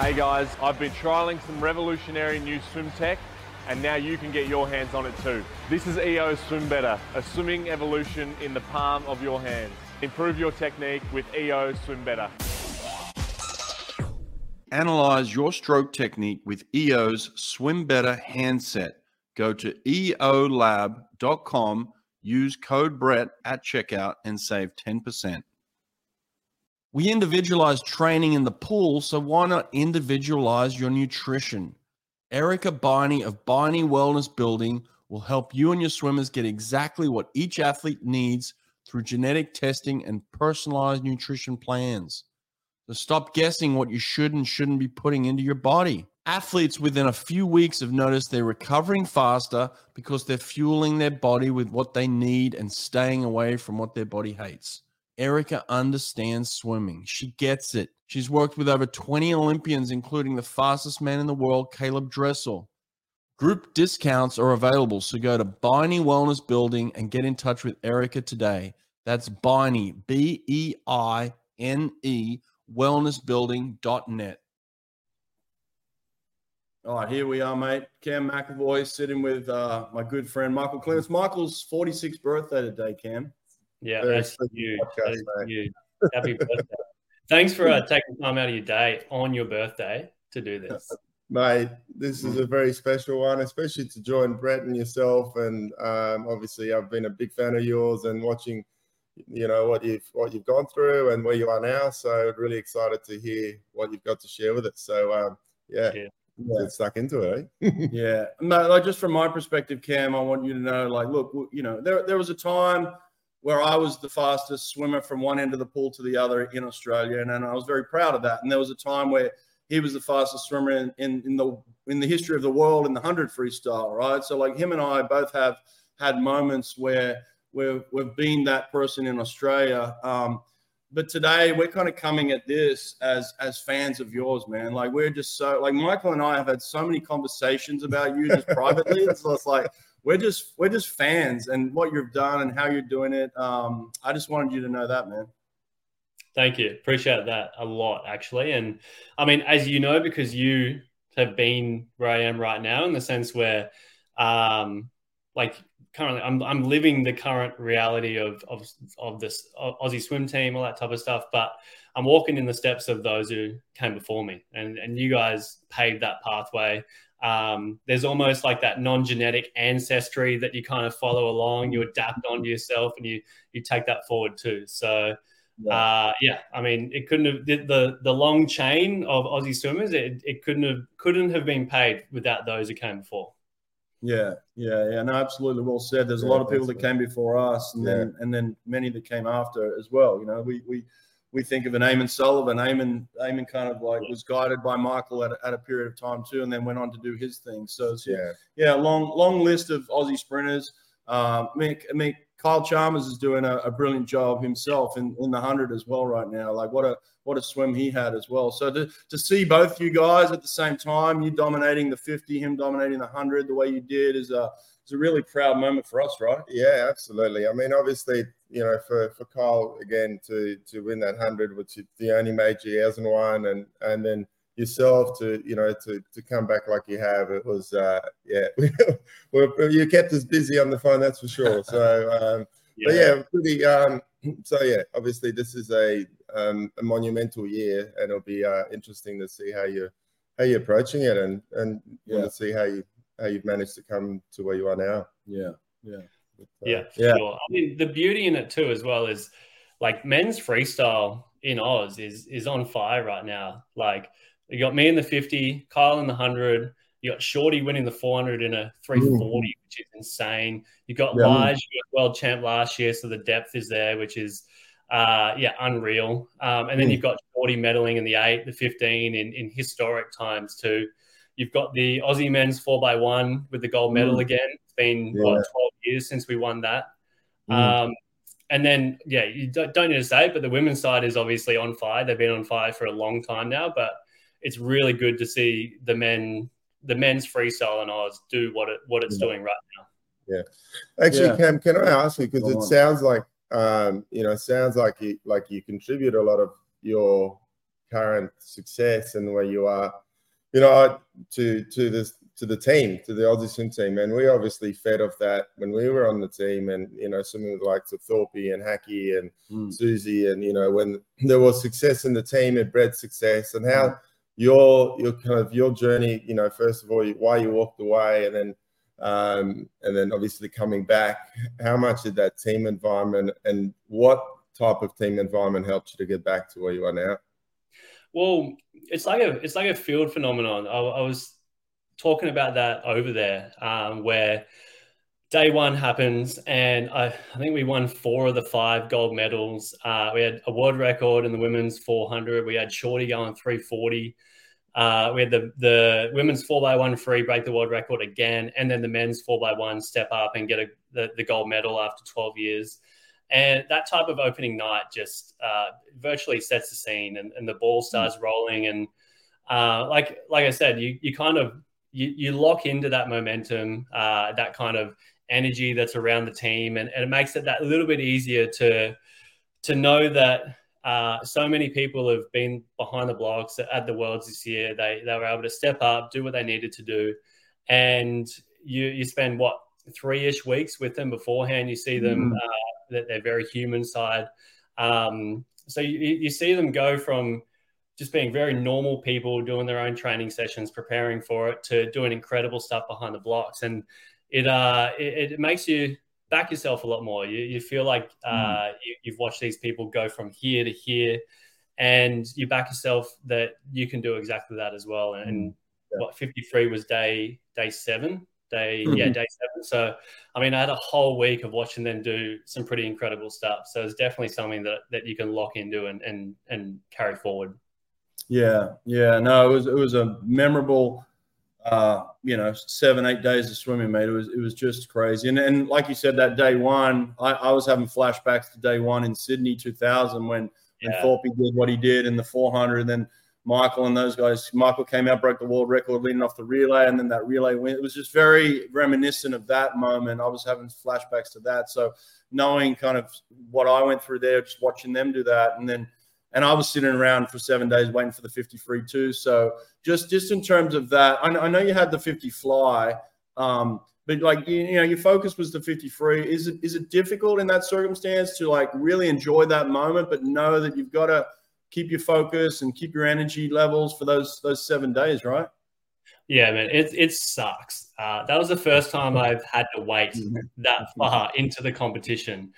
Hey guys, I've been trialing some revolutionary new swim tech and now you can get your hands on it too. This is EO Swim Better, a swimming evolution in the palm of your hands. Improve your technique with EO Swim Better. Analyze your stroke technique with EO's Swim Better handset. Go to eolab.com, use code Brett at checkout, and save 10%. We individualize training in the pool, so why not individualize your nutrition? Erica Beine of Beine Wellness Building will help you and your swimmers get exactly what each athlete needs through genetic testing and personalized nutrition plans. So stop guessing what you should and shouldn't be putting into your body. Athletes within a few weeks have noticed they're recovering faster because they're fueling their body with what they need and staying away from what their body hates. Erica understands swimming. She gets it. She's worked with over 20 Olympians, including the fastest man in the world, Caeleb Dressel. Group discounts are available, so go to Beine Wellness Building and get in touch with Erica today. That's Beine, B E I N E, wellnessbuilding.net. All right, here we are, mate. Cam McEvoy sitting with uh, my good friend Michael Klim. Michael's 46th birthday today, Cam. Yeah, Very that's huge. Podcast, that huge. Happy birthday. Thanks for uh, taking time out of your day on your birthday to do this. Mate, this is a very special one, especially to join Brett and yourself. And um, obviously, I've been a big fan of yours and watching, you know, what you've what you've gone through and where you are now. So really excited to hear what you've got to share with us. So um, yeah, yeah. Get stuck into it, eh? yeah, no, like just from my perspective, Cam, I want you to know, like, look, you know, there there was a time where I was the fastest swimmer from one end of the pool to the other in Australia, and, and I was very proud of that. And there was a time where he was the fastest swimmer in, in, in the in the history of the world in the hundred freestyle, right? So like him and I both have had moments where where we've been that person in Australia. Um, but today we're kind of coming at this as as fans of yours, man. Like we're just so like Michael and I have had so many conversations about you just privately. So it's like we're just we're just fans and what you've done and how you're doing it. Um, I just wanted you to know that, man. Thank you. Appreciate that a lot, actually. And I mean, as you know, because you have been where I am right now, in the sense where, um, like currently, I'm I'm living the current reality of of of this Aussie swim team, all that type of stuff. But I'm walking in the steps of those who came before me, and and you guys paved that pathway. Um, there's almost like that non-genetic ancestry that you kind of follow along. You adapt onto yourself, and you you take that forward too. So, uh, yeah, I mean, it couldn't have the the long chain of Aussie swimmers. It, it couldn't have couldn't have been paid without those who came before. Yeah, yeah, yeah. No, absolutely well said. There's a lot of people that came before us, and yeah. then and then many that came after as well. You know, we we we think of an Eamon Sullivan. Eamon, Eamon kind of like was guided by Michael at a, at a period of time too, and then went on to do his thing. So it's, yeah, yeah, long long list of Aussie sprinters. Um, I mean, I mean, Kyle Chalmers is doing a, a, brilliant job himself in, in the hundred as well right now. Like what a what a swim he had as well. So to, to see both you guys at the same time, you dominating the fifty, him dominating the hundred, the way you did is a is a really proud moment for us, right? Yeah, absolutely. I mean, obviously, you know, for, for Kyle again to to win that hundred, which is the only major he hasn't won, and and then yourself to you know to to come back like you have, it was uh, yeah, well, you kept us busy on the phone, that's for sure. So, um, yeah. but yeah, pretty. Um, so yeah, obviously this is a um, a monumental year, and it'll be uh, interesting to see how you how you're approaching it, and and yeah. want to see how you how you've managed to come to where you are now. Yeah, yeah. Yeah, yeah. Sure. I mean, the beauty in it too, as well, is like men's freestyle in Oz is is on fire right now. Like you got me in the fifty, Kyle in the hundred. You got Shorty winning the 400 in a 340, mm. which is insane. You got yeah. Lige, you got world champ last year, so the depth is there, which is uh, yeah, unreal. Um, and then mm. you've got Shorty medaling in the eight, the 15 in, in historic times too. You've got the Aussie men's four by one with the gold medal mm. again. It's been yeah. what, 12 years since we won that. Mm. Um, and then, yeah, you don't, don't need to say it, but the women's side is obviously on fire. They've been on fire for a long time now, but it's really good to see the men, the men's freestyle and Oz do what it what it's yeah. doing right now. Yeah, actually, yeah. Cam, can I ask you because it on. sounds like um, you know, sounds like you like you contribute a lot of your current success and where you are, you know, to to this to the team, to the Aussie swim team. And we obviously fed off that when we were on the team and, you know, some of the likes Thorpe and Hackey and mm. Susie. And, you know, when there was success in the team, it bred success and how mm. your, your kind of your journey, you know, first of all, why you walked away and then, um, and then obviously coming back, how much did that team environment and what type of team environment helped you to get back to where you are now? Well, it's like a it's like a field phenomenon. I, I was talking about that over there, um, where day one happens, and I, I, think we won four of the five gold medals. Uh, we had a world record in the women's 400. We had Shorty going 340. Uh, we had the the women's four by one free break the world record again, and then the men's four by one step up and get a, the, the gold medal after 12 years. And that type of opening night just uh, virtually sets the scene, and, and the ball starts rolling. And uh, like like I said, you you kind of you, you lock into that momentum, uh, that kind of energy that's around the team, and, and it makes it that little bit easier to to know that uh, so many people have been behind the blocks at the Worlds this year. They they were able to step up, do what they needed to do, and you you spend what three ish weeks with them beforehand. You see them mm. uh, that they're very human side. Um, so you, you see them go from just being very normal people doing their own training sessions, preparing for it, to doing incredible stuff behind the blocks, and it uh it, it makes you back yourself a lot more. You, you feel like uh, mm. you, have watched these people go from here to here, and you back yourself that you can do exactly that as well. And, mm. yeah. what 53 was day day seven, day mm-hmm. yeah day seven. So I mean, I had a whole week of watching them do some pretty incredible stuff. So it's definitely something that that you can lock into and and and carry forward. Yeah, yeah. No, it was it was a memorable, uh, you know, seven eight days of swimming, mate. It was it was just crazy. And and like you said, that day one, I, I was having flashbacks to day one in Sydney 2000 when yeah. when Thorpe did what he did in the 400. Then Michael and those guys, Michael came out, broke the world record leading off the relay, and then that relay win. It was just very reminiscent of that moment. I was having flashbacks to that. So knowing kind of what I went through there, just watching them do that, and then and I was sitting around for seven days waiting for the 50 free too. So just just in terms of that, I, I know you had the 50 fly, um, but like you, you, know, your focus was the 50 free. Is it is it difficult in that circumstance to like really enjoy that moment, but know that you've got to keep your focus and keep your energy levels for those those seven days, right? Yeah, man, it it sucks. Uh, that was the first time I've had to wait mm-hmm. that far into the competition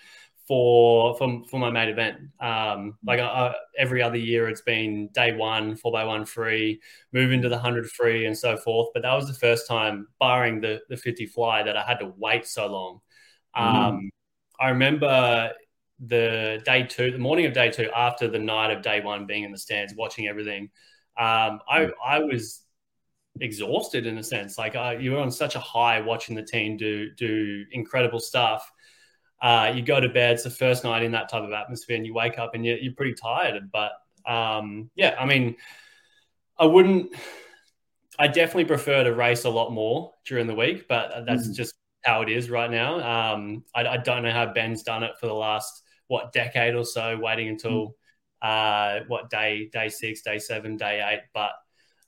for for, for my main event. Um, like uh, every other year, it's been day one, four by one free, move into the hundred free, and so forth. But that was the first time, barring the the fifty fly, that I had to wait so long. Um, mm. I remember the day two, the morning of day two, after the night of day one, being in the stands, watching everything. Um, I I was exhausted in a sense. Like uh, you were on such a high watching the team do do incredible stuff uh, you go to bed. It's the first night in that type of atmosphere, and you wake up and you're, you're pretty tired. But um, yeah, I mean, I wouldn't. I definitely prefer to race a lot more during the week, but that's mm. just how it is right now. Um, I, I, don't know how Ben's done it for the last what decade or so, waiting until mm. uh, what day day six, day seven, day eight. But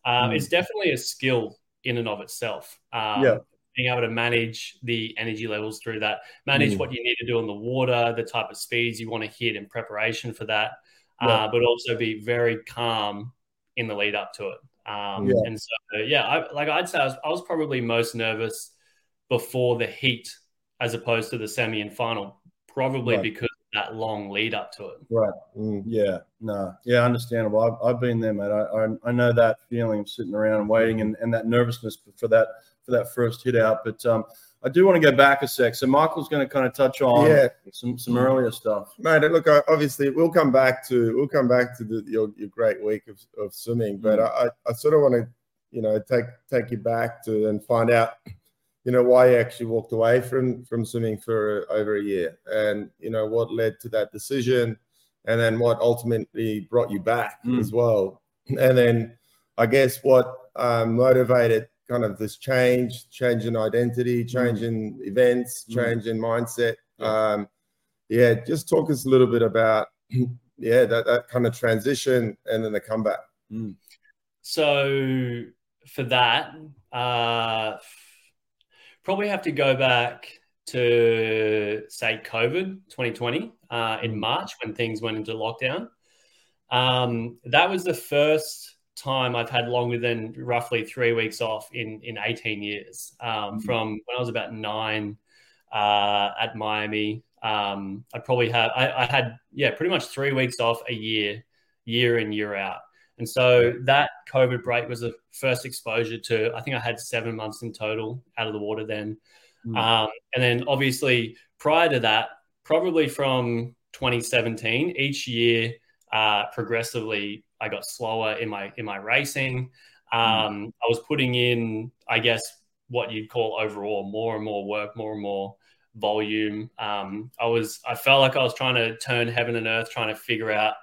um, mm. it's definitely a skill in and of itself. Um, yeah being able to manage the energy levels through that, manage mm. what you need to do in the water, the type of speeds you want to hit in preparation for that, yeah. uh, but also be very calm in the lead up to it. Um, yeah. And so, yeah, I, like I'd say I was, I was probably most nervous before the heat as opposed to the semi and final, probably right. because that long lead up to it. Right. Mm, yeah. No. Yeah. Understandable. I've, I've been there, mate. I, I, I know that feeling of sitting around and waiting and, and that nervousness for that for that first hit out. But um, I do want to go back a sec. So Michael's going to kind of touch on yeah. some some earlier stuff. Mate, look, obviously we'll come back to we'll come back to the, your, your great week of, of swimming, but mm. I, I sort of want to you know take take you back to and find out you know why you actually walked away from from swimming for over a year and you know what led to that decision and then what ultimately brought you back mm. as well and then i guess what um, motivated kind of this change, change in identity, mm. change mm. in events, change mm. in mindset. Yeah. Um, yeah, just talk us a little bit about yeah, that, that kind of transition and then the comeback. Mm. So for that, uh, probably have to go back to say COVID 2020 uh, in March when things went into lockdown. Um, that was the first time I've had longer than roughly three weeks off in in 18 years. Um, mm-hmm. From when I was about nine uh, at Miami, um, I probably had I, I, had yeah pretty much three weeks off a year, year in year out. And so that COVID break was the first exposure to. I think I had seven months in total out of the water then, mm. um, and then obviously prior to that, probably from 2017, each year uh, progressively I got slower in my in my racing. Hmm. Um, mm. I was putting in, I guess, what you'd call overall more and more work, more and more volume. Um, I was I felt like I was trying to turn heaven and earth, trying to figure out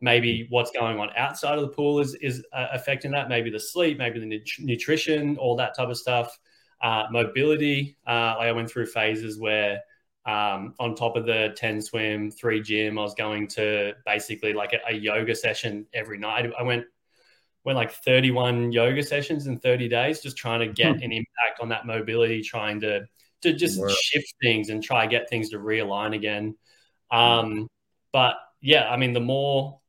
maybe what's going on outside of the pool is is uh, affecting that. Maybe the sleep, maybe the nut- nutrition, all that type of stuff. Uh, mobility. Uh, I went through phases where um, on top of the 10 swim, three gym, I was going to basically like a, a yoga session every night. I went went like 31 yoga sessions in 30 days, just trying to get hmm. an impact on that mobility, trying to to just wow. shift things and try to get things to realign again. Um, but yeah, I mean, the more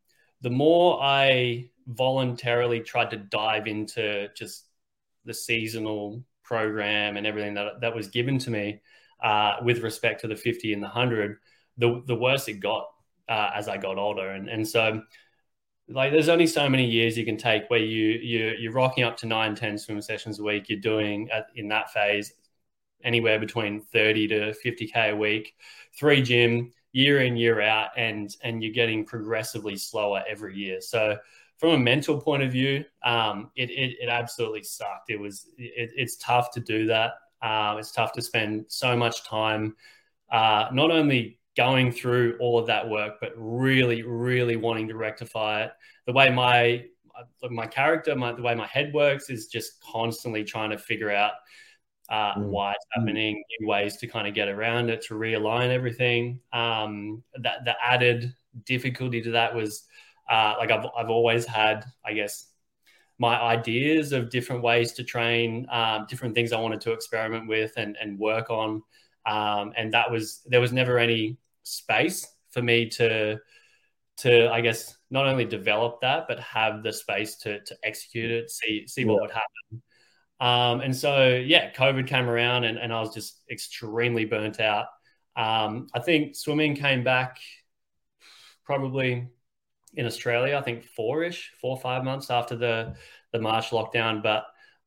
the more I voluntarily tried to dive into just the seasonal program and everything that that was given to me, uh, with respect to the 50 and the 100, the, the worse it got uh, as I got older. And, and so, like, there's only so many years you can take where you, you, you're rocking up to nine, 10 swim sessions a week. You're doing at, in that phase anywhere between 30 to 50K a week, three gym, year in, year out, and, and you're getting progressively slower every year. So, from a mental point of view, um, it, it, it, absolutely sucked. It was it, it's tough to do that. Um, it's tough to spend so much time uh, not only going through all of that work, but really, really wanting to rectify it. The way my my character, my, the way my head works, is just constantly trying to figure out uh, mm. why it's happening, new ways to kind of get around it, to realign everything. Um, that the added difficulty to that was uh, like I've I've always had, I guess, my ideas of different ways to train, um, different things I wanted to experiment with and, and work on. Um, and that was, there was never any space for me to, to, I guess, not only develop that, but have the space to, to execute it, see, see what yeah. would happen. Um, and so, yeah, COVID came around and, and I was just extremely burnt out. Um, I think swimming came back probably in Australia, I think four-ish, four or five months after the the March lockdown. But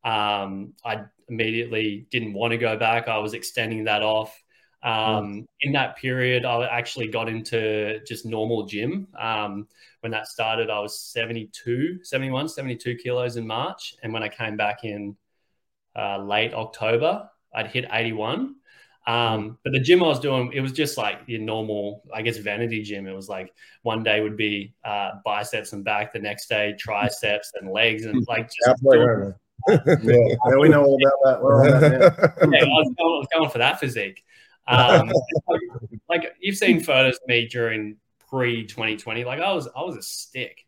um, I immediately didn't want to go back. I was extending that off. Um, mm. In that period, I actually got into just normal gym. Um, when that started, I was 72, 71, 72 kilos in March. And when I came back in uh, late October, I'd hit 81. Um, but the gym I was doing, it was just like your normal, I guess, vanity gym. It was like one day would be uh, biceps and back, the next day triceps and legs, and like just doing, yeah, yeah, we know all about that. We're on that yeah, I was, going, I was going for that physique. Um, like, like, you've seen photos of me during pre 2020, like I was, I was a stick.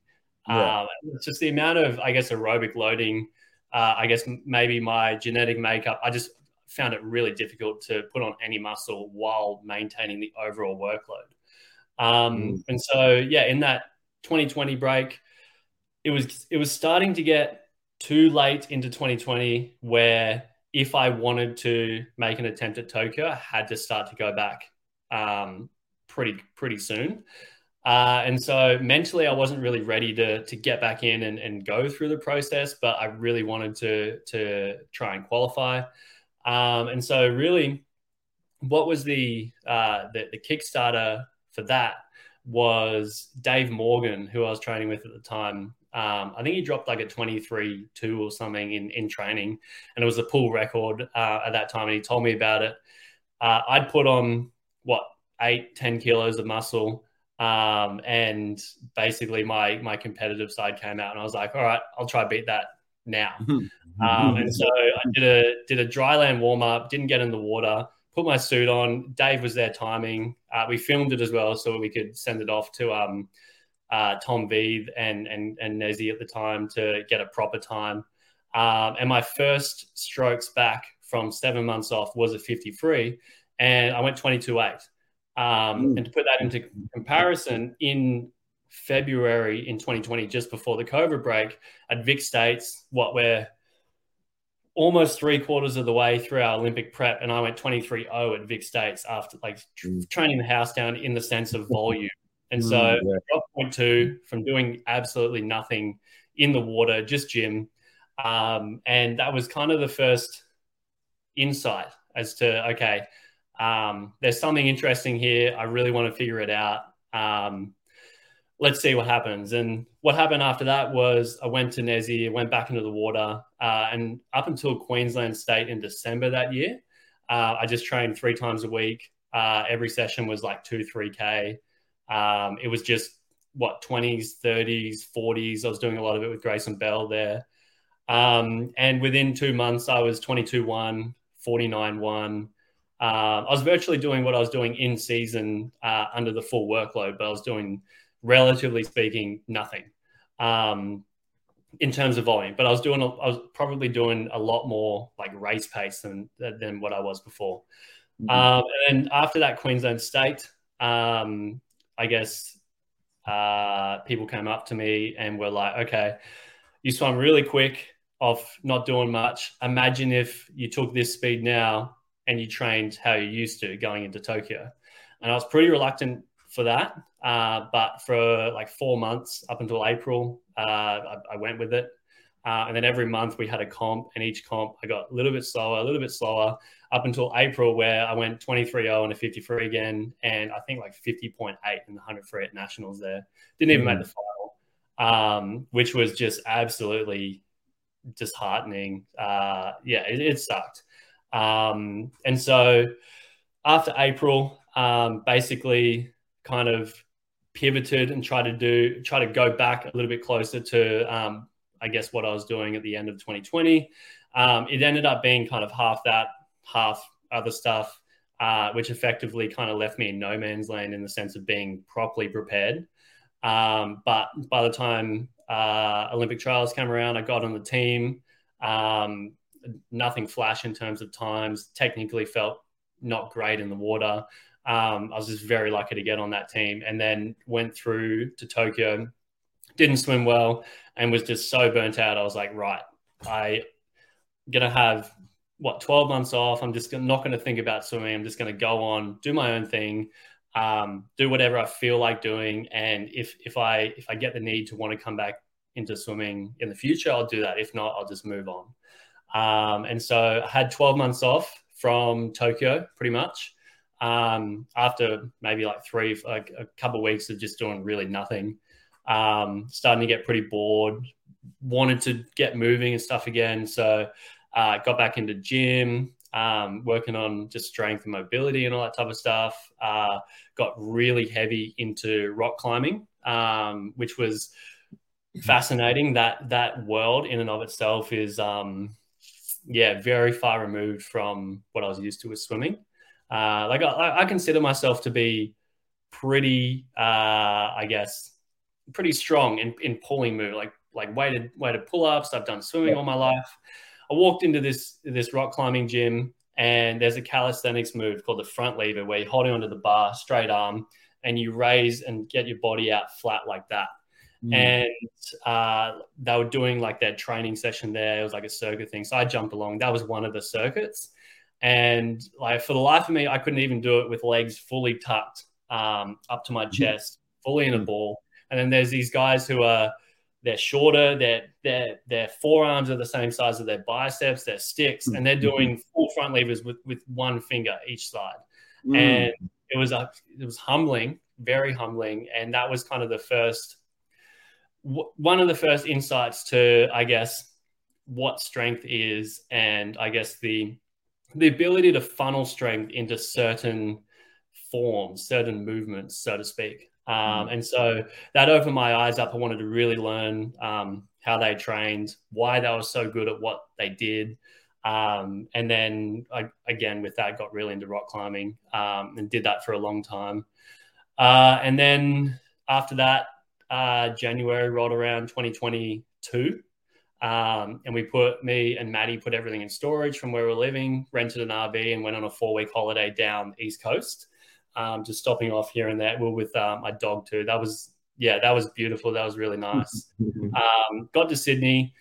Yeah. Um, it's just the amount of, I guess, aerobic loading. Uh, I guess maybe my genetic makeup. I just found it really difficult to put on any muscle while maintaining the overall workload. Um, mm. And so, yeah, in that 2020 break, it was it was starting to get too late into 2020 where if I wanted to make an attempt at Tokyo, I had to start to go back um, pretty pretty soon. Uh, and so mentally, I wasn't really ready to to get back in and, and go through the process, but I really wanted to to try and qualify. Um, and so, really, what was the, uh, the the Kickstarter for that was Dave Morgan, who I was training with at the time. Um, I think he dropped like a 23 2 or something in, in training, and it was a pool record uh, at that time. And he told me about it. Uh, I'd put on what eight, 10 kilos of muscle. Um, and basically, my my competitive side came out, and I was like, all right, I'll try beat that now. um, and so I did a did a dry land warm up, didn't get in the water, put my suit on. Dave was there timing. Uh, we filmed it as well, so we could send it off to um, uh, Tom Veith and and and Nezzy at the time to get a proper time. Um, and my first strokes back from seven months off was a 53, and I went 22.8. Um, mm. And to put that into comparison, in February in 2020, just before the COVID break, at Vic States, what we're almost three quarters of the way through our Olympic prep, and I went 23 0 at Vic States after like mm. training the house down in the sense of volume. And so, mm, yeah. point two from doing absolutely nothing in the water, just gym. Um, and that was kind of the first insight as to, okay, um, there's something interesting here. I really want to figure it out. Um, let's see what happens. And what happened after that was I went to Nezzy, went back into the water, uh, and up until Queensland State in December that year, uh, I just trained three times a week. Uh, every session was like two, three K. Um, it was just what 20s, 30s, 40s. I was doing a lot of it with Grayson Bell there. Um, and within two months, I was 22 1, 49 1. Uh, I was virtually doing what I was doing in season uh, under the full workload, but I was doing, relatively speaking, nothing um, in terms of volume. But I was doing, I was probably doing a lot more like race pace than than what I was before. Mm-hmm. Um, and after that Queensland State, um, I guess uh, people came up to me and were like, okay, you swam really quick off not doing much. Imagine if you took this speed now and you trained how you used to going into Tokyo. And I was pretty reluctant for that. Uh, but for like four months up until April, uh, I, I, went with it. Uh, and then every month we had a comp, and each comp I got a little bit slower, a little bit slower up until April, where I went 23 0 and a 53 again, and I think like 50.8 in the 100 free at nationals there. Didn't even mm. make the final, um, which was just absolutely disheartening. Uh, yeah, it, it sucked. Um, and so after April, um, basically kind of pivoted and tried to do, try to go back a little bit closer to um, I guess, what I was doing at the end of 2020. Um, it ended up being kind of half that, half other stuff, uh, which effectively kind of left me in no man's land in the sense of being properly prepared. Um, but by the time uh, Olympic trials came around, I got on the team. Um, nothing flash in terms of times. Technically, felt not great in the water. Um, I was just very lucky to get on that team, and then went through to Tokyo. Didn't swim well, and was just so burnt out. I was like, right, I gonna have what 12 months off. I'm just not going to think about swimming. I'm just going to go on, do my own thing, um, do whatever I feel like doing. And if if I if I get the need to want to come back into swimming in the future, I'll do that. If not, I'll just move on. Um, and so I had 12 months off from Tokyo, pretty much. Um, after maybe like three, like a couple of weeks of just doing really nothing, um, starting to get pretty bored, wanted to get moving and stuff again. So uh, got back into gym, um, working on just strength and mobility and all that type of stuff. Uh, got really heavy into rock climbing, um, which was fascinating. That that world in and of itself is, um, yeah, very far removed from what I was used to with swimming. Uh, like I, I, consider myself to be pretty, uh, I guess, pretty strong in, in pulling move, like like weighted weighted pull ups. I've done swimming all my life. I walked into this this rock climbing gym, and there's a calisthenics move called the front lever, where you're holding onto the bar, straight arm, and you raise and get your body out flat like that. Mm. And uh, they were doing like their training session there. It was like a circuit thing, so I jumped along. That was one of the circuits, and like for the life of me, I couldn't even do it with legs fully tucked um, up to my mm. chest, fully in a ball. And then there's these guys who are they're shorter, their their their forearms are the same size as their biceps, their sticks, and they're mm-hmm. doing full front levers with with one finger each side. Mm. And it was a it was humbling, very humbling, and that was kind of the first one of the first insights to I guess what strength is, and I guess the the ability to funnel strength into certain forms, certain movements, so to speak. Um, mm. and so that opened my eyes up. I wanted to really learn um, how they trained, why they were so good at what they did. Um, and then I, again, with that, got really into rock climbing um, and did that for a long time. Uh, and then after that, uh, January rolled around 2022. Um, and we put me and Maddie put everything in storage from where we are living, rented an RV, and went on a four week holiday down the East Coast. Um, just stopping off here and there. We are with um, my dog too. That was yeah, that was beautiful. That was really nice. um, got to Sydney,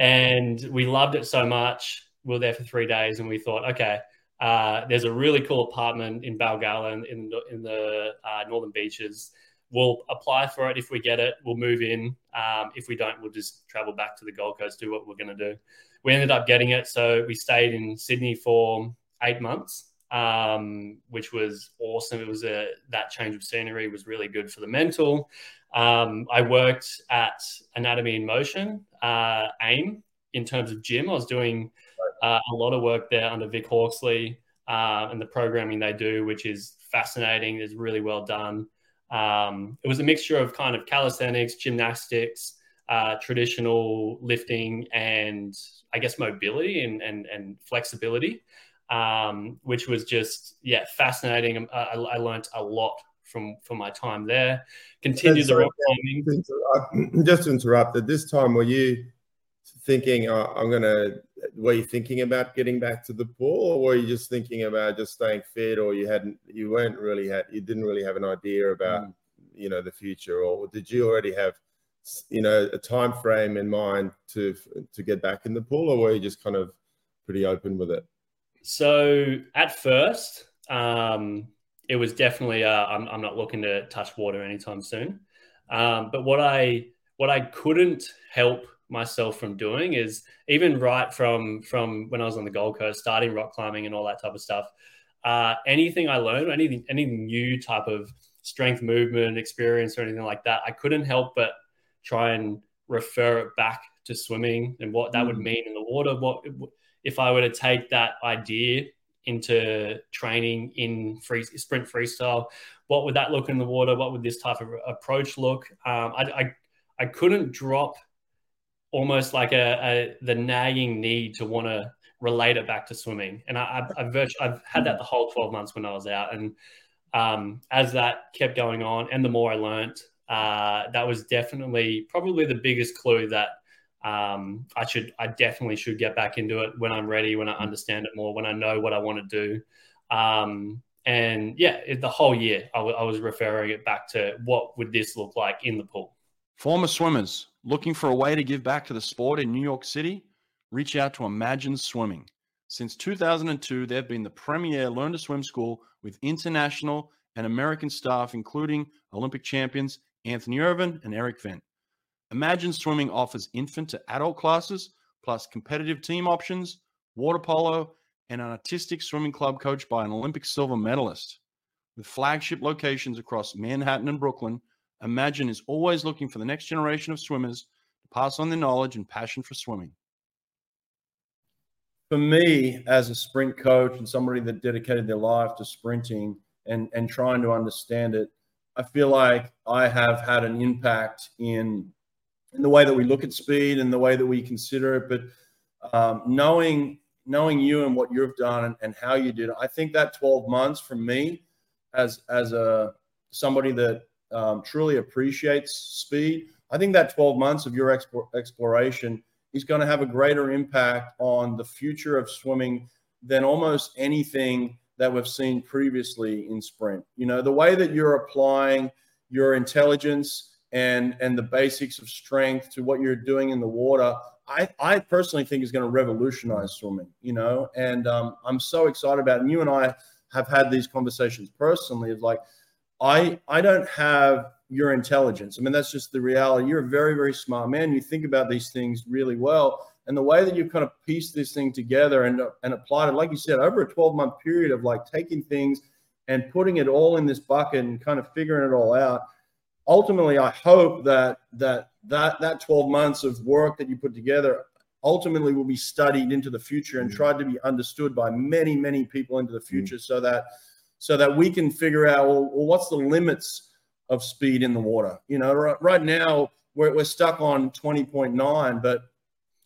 and we loved it so much. We were there for three days, and we thought, okay, uh, there's a really cool apartment in Balgowlah in, in the, in the uh, Northern Beaches. We'll apply for it. If we get it, we'll move in. Um, if we don't, we'll just travel back to the Gold Coast, do what we're going to do. We ended up getting it. So we stayed in Sydney for eight months, um, which was awesome. It was a, that change of scenery was really good for the mental. Um, I worked at Anatomy in Motion, uh, AIM, in terms of gym. I was doing uh, a lot of work there under Vic Hawksley uh, and the programming they do, which is fascinating. It's really well done. Um, it was a mixture of kind of calisthenics, gymnastics, uh, traditional lifting, and I guess mobility and and, and flexibility, um, which was just yeah fascinating. I, I learned a lot from from my time there. Continued the rock climbing. Just to interrupt, at this time were you thinking oh, I'm gonna? Were you thinking about getting back to the pool, or were you just thinking about just staying fit, or you hadn't? You weren't really had. You didn't really have an idea about mm. you know the future, or did you already have? you know a time frame in mind to to get back in the pool or were you just kind of pretty open with it so at first um it was definitely uh, I'm, I'm not looking to touch water anytime soon. Um, but what I what I couldn't help myself from doing is even right from from when I was on the Gold Coast, starting rock climbing and all that type of stuff. Uh, anything I learned, anything any new type of strength movement experience or anything like that, I couldn't help but try and refer it back to swimming and what that mm. would mean in the water. What if I were to take that idea into training in free sprint freestyle. What would that look in the water? What would this type of approach look? Um, I, I, I couldn't drop almost like a, a the nagging need to want to relate it back to swimming. And I, I've, I've, virtu- I've had that the whole 12 months when I was out. And um, as that kept going on and the more I learned, uh, that was definitely probably the biggest clue that um, I should, I definitely should get back into it when I'm ready, when I mm. understand it more, when I know what I want to do. Um, and yeah, it, the whole year I, w- I was referring it back to what would this look like in the pool. Former swimmers looking for a way to give back to the sport in New York City? Reach out to Imagine Swimming. Since 2002, they've been the premier learn to swim school with international and American staff, including Olympic champions Anthony Ervin and Eric Vendt. Imagine Swimming offers infant to adult classes, plus competitive team options, water polo, and an artistic swimming club coached by an Olympic silver medalist. With flagship locations across Manhattan and Brooklyn, Imagine is always looking for the next generation of swimmers to pass on their knowledge and passion for swimming. For me, as a sprint coach and somebody that dedicated their life to sprinting and, and trying to understand it, I feel like I have had an impact in in the way that we look at speed and the way that we consider it. But um, knowing knowing you and what you've done and, and how you did I think that 12 months for me as as a somebody that um, truly appreciates speed, I think that 12 months of your expo- exploration is going to have a greater impact on the future of swimming than almost anything that we've seen previously in sprint. You know, the way that you're applying your intelligence and and the basics of strength to what you're doing in the water i i personally think is going to revolutionize swimming you know? And um, i'm so excited about it. And you and i have had these conversations personally of like i i don't have your intelligence i mean that's just the reality you're a very very smart man you think about these things really well and the way that you've kind of pieced this thing together and and applied it like you said over a 12 month period of like taking things and putting it all in this bucket and kind of figuring it all out ultimately, I hope that that that that 12 months of work that you put together ultimately will be studied into the future and mm-hmm. tried to be understood by many many people into the mm-hmm. future, mm-hmm. so that so that we can figure out well, what's the limits of speed in the water. You know, right, right now we're, we're stuck on 20.9, but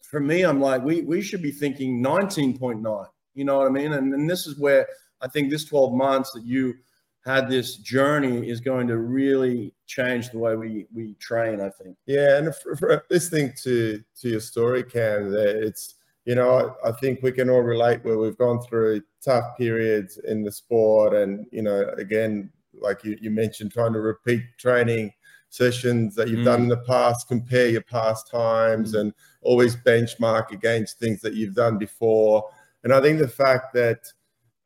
for me, I'm like, we we should be thinking 19.9. You know what I mean? And, and this is where I think this 12 months that you had this journey is going to really change the way we we train. I think. Yeah, and for, for listening to to your story, Cam, it's you know I, I, think we can all relate where we've gone through tough periods in the sport, and you know again, like you, you mentioned, trying to repeat training sessions that you've mm. done in the past, compare your past times, mm. and always benchmark against things that you've done before. And I think the fact that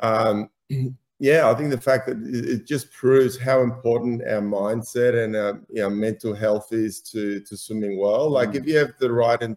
um, yeah, I think the fact that it just proves how important our mindset and our you know, mental health is to to swimming well. Like mm. if you have the right and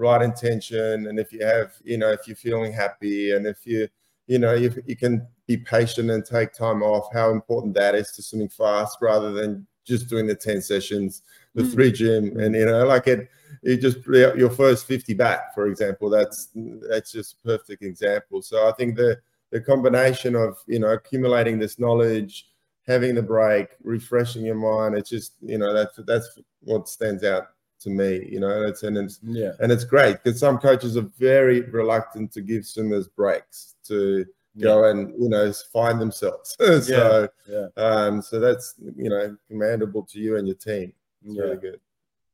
right intention, and if you have you know if you're feeling happy, and if you you know if you can be patient and take time off, how important that is to swimming fast rather than just doing the ten sessions, the mm. three gym, and you know like it. You just your first 50 back, for example. That's that's just a perfect example. So I think the the combination of you know accumulating this knowledge having the break refreshing your mind it's just you know that's that's what stands out to me you know and it's and it's yeah. and it's great because some coaches are very reluctant to give swimmers breaks to go and you know find themselves. So yeah, yeah. um so that's you know commendable to you and your team. It's yeah. really good.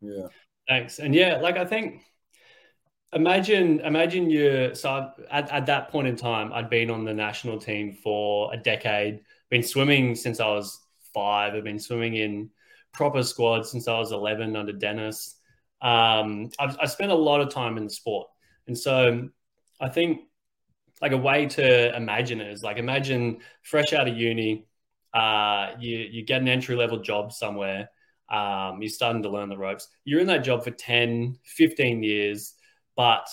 Yeah. Thanks. And yeah like i think imagine imagine you so at, at that point in time i'd been on the national team for a decade been swimming since i was five i've been swimming in proper squads since i was 11 under dennis um, I've, I've spent a lot of time in the sport. And so i think like a way to imagine it is like imagine fresh out of uni uh, you you get an entry level job somewhere um, you're starting to learn the ropes. You're in that job for 10 15 years but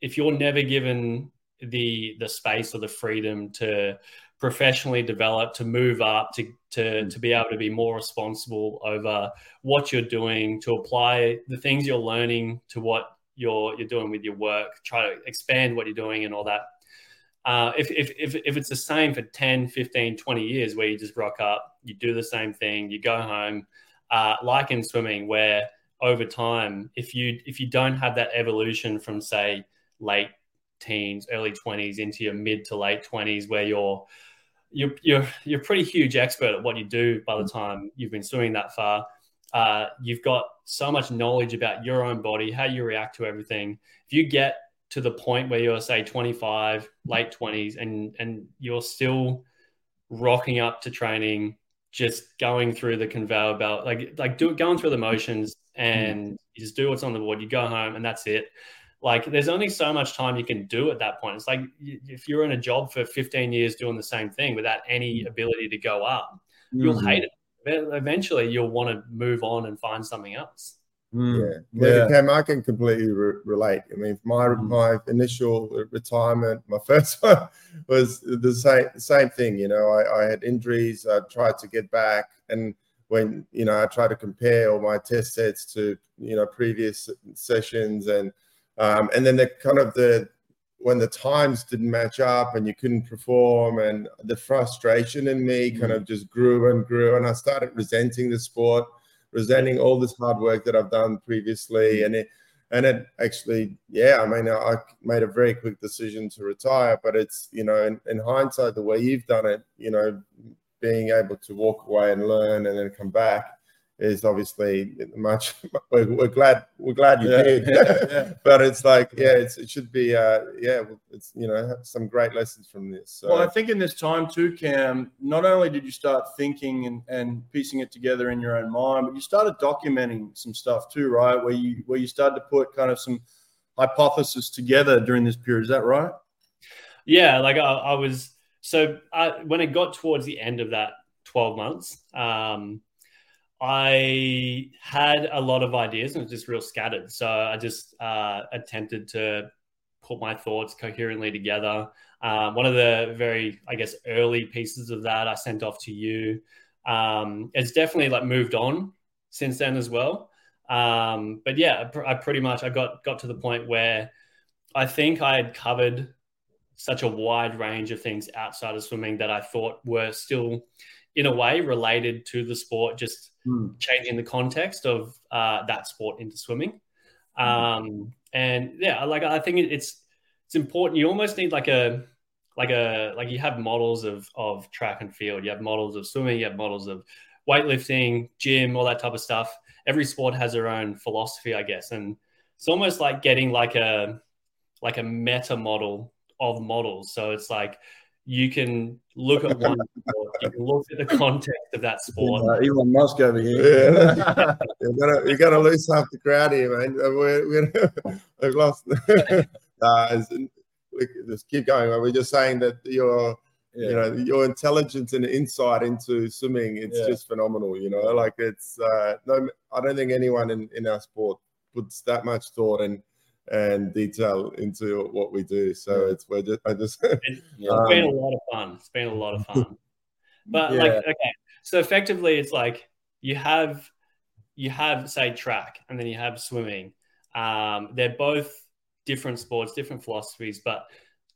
if you're never given the the space or the freedom to professionally develop, to move up, to to to be able to be more responsible over what you're doing, to apply the things you're learning to what you're you're doing with your work, try to expand what you're doing and all that. Uh, if, if, if, if it's the same for 10, 15, 20 years where you just rock up, you do the same thing, you go home, uh, like in swimming, where over time if you if you don't have that evolution from say late teens early 20s into your mid to late 20s where you're you're you're you're pretty huge expert at what you do by the time you've been swimming that far uh, you've got so much knowledge about your own body how you react to everything if you get to the point where you're say 25 late 20s and and you're still rocking up to training just going through the conveyor belt like like do going through the motions and you just do what's on the board. You go home and that's it. Like there's only so much time you can do at that point. It's like if you're in a job for 15 years doing the same thing without any ability to go up, mm-hmm. you'll hate it. Eventually, you'll want to move on and find something else. Mm. Yeah, yeah. Cam, I can completely re- relate. I mean, my mm. my initial retirement, my first one was the same same thing. You know, I, I had injuries. I tried to get back, and when you know I tried to compare all my test sets to you know previous sessions and um, and then the kind of the when the times didn't match up and you couldn't perform and the frustration in me kind of just grew and grew and I started resenting the sport, resenting all this hard work that I've done previously. And it and it actually yeah I mean I made a very quick decision to retire but it's you know in, in hindsight the way you've done it you know being able to walk away and learn and then come back is obviously much we're, we're glad we're glad you yeah, did. Yeah. but it's like yeah it's, it should be uh yeah it's you know some great lessons from this so. well i think in this time too cam not only did you start thinking and, and piecing it together in your own mind but you started documenting some stuff too right? Where you where you started to put kind of some hypothesis together during this period. Is that right? Yeah like i, I was so uh, when it got towards the end of that 12 months, um, I had a lot of ideas and it was just real scattered. So I just uh, attempted to put my thoughts coherently together. Uh, one of the very, I guess, early pieces of that I sent off to you. Um, it's definitely like moved on since then as well. Um, but yeah, I pretty much I got got to the point where I think I had covered such a wide range of things outside of swimming that I thought were still, in a way, related to the sport, just mm. changing the context of uh, that sport into swimming. Mm. Um, and yeah, like I think it's it's important. You almost need like a like a like you have models of of track and field, you have models of swimming, you have models of weightlifting, gym, all that type of stuff. Every sport has their own philosophy, I guess, and it's almost like getting like a like a meta model of models. So it's like you can look at one sport, you can look at the context of that sport. Uh, Elon Musk over here. Yeah. you're gonna you're gonna lose half the crowd here, man. We're, we're we've lost. uh, just keep going. We're just saying that your yeah. you know your intelligence and insight into swimming it's yeah. just phenomenal. You know, like it's uh, no. I don't think anyone in in our sport puts that much thought and and detail into what we do. So it's we're just I just it's um, been a lot of fun. It's been a lot of fun. But yeah. like okay, so effectively it's like you have you have say track and then you have swimming. Um, they're both different sports, different philosophies, but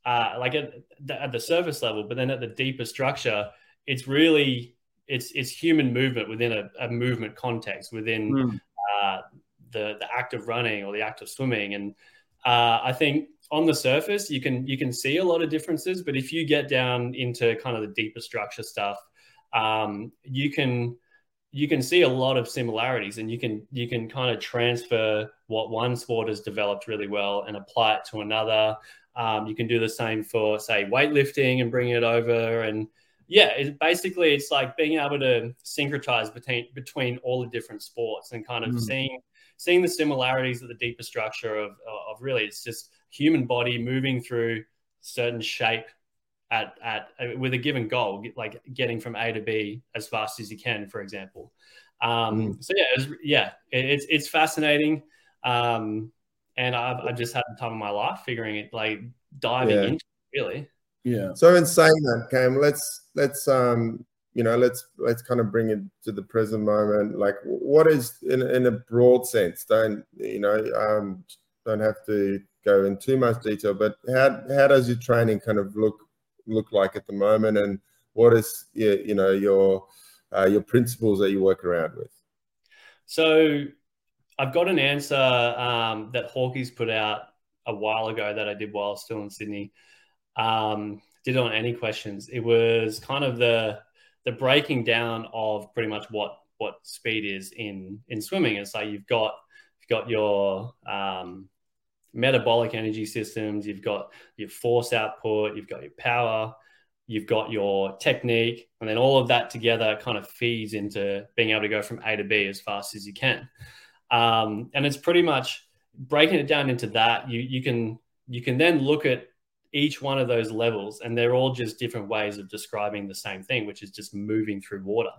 uh, like at the, at the surface level, but then at the deeper structure, it's really it's it's human movement within a, a movement context within mm. uh, the the act of running or the act of swimming. And uh, I think on the surface you can you can see a lot of differences, but if you get down into kind of the deeper structure stuff, um, you can you can see a lot of similarities and you can you can kind of transfer what one sport has developed really well and apply it to another um, you can do the same for say weightlifting and bring it over and yeah it, basically it's like being able to syncretize between between all the different sports and kind of mm. seeing seeing the similarities of the deeper structure of, of really it's just human body moving through certain shape at, at with a given goal, like getting from A to B as fast as you can, for example. Um, mm. So yeah, it was, yeah, it, it's it's fascinating, um, and I've, I've just had the time of my life figuring it, like diving yeah. into it, really. Yeah. So in saying that, Cam, let's let's um you know let's let's kind of bring it to the present moment. Like, what is in in a broad sense? Don't you know? Um, don't have to go in too much detail, but how how does your training kind of look look like at the moment, and what is your, you know your uh, your principles that you work around with? So I've got an answer um, that Hawkeyes put out a while ago that I did while still in Sydney. Um, did on any questions. It was kind of the the breaking down of pretty much what what speed is in in swimming. It's like you've got you've got your um, metabolic energy systems, you've got your force output, you've got your power, you've got your technique, and then all of that together kind of feeds into being able to go from A to B as fast as you can. Um, and it's pretty much breaking it down into that. You you can you can then look at each one of those levels, and they're all just different ways of describing the same thing, which is just moving through water.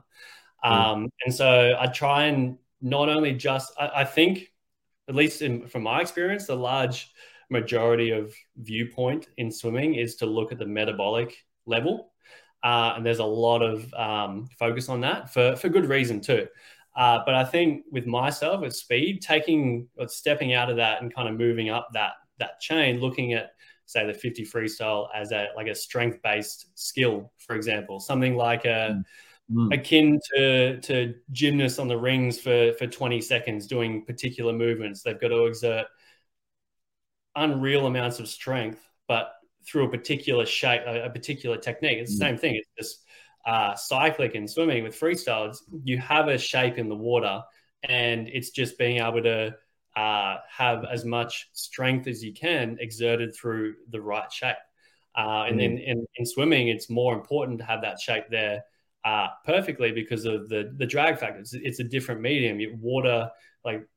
Mm. Um, and so I try and not only just I, I think at least in, from my experience, the large majority of viewpoint in swimming is to look at the metabolic level. Uh, and there's a lot of um, focus on that for, for good reason too. Uh, but I think with myself with speed, taking or stepping out of that and kind of moving up that that chain, looking at say the 50 freestyle as a like a strength based skill, for example, something like a mm mm. akin to to gymnasts on the rings for for 20 seconds doing particular movements. They've got to exert unreal amounts of strength, but through a particular shape, a, a particular technique. It's the mm. same thing. It's just uh, cyclic and swimming with freestyles. You have a shape in the water, and it's just being able to uh, have as much strength as you can exerted through the right shape. Uh, and then in, in, swimming, it's more important to have that shape there uh, perfectly because of the the drag factor. It's, it's a different medium. You, water, like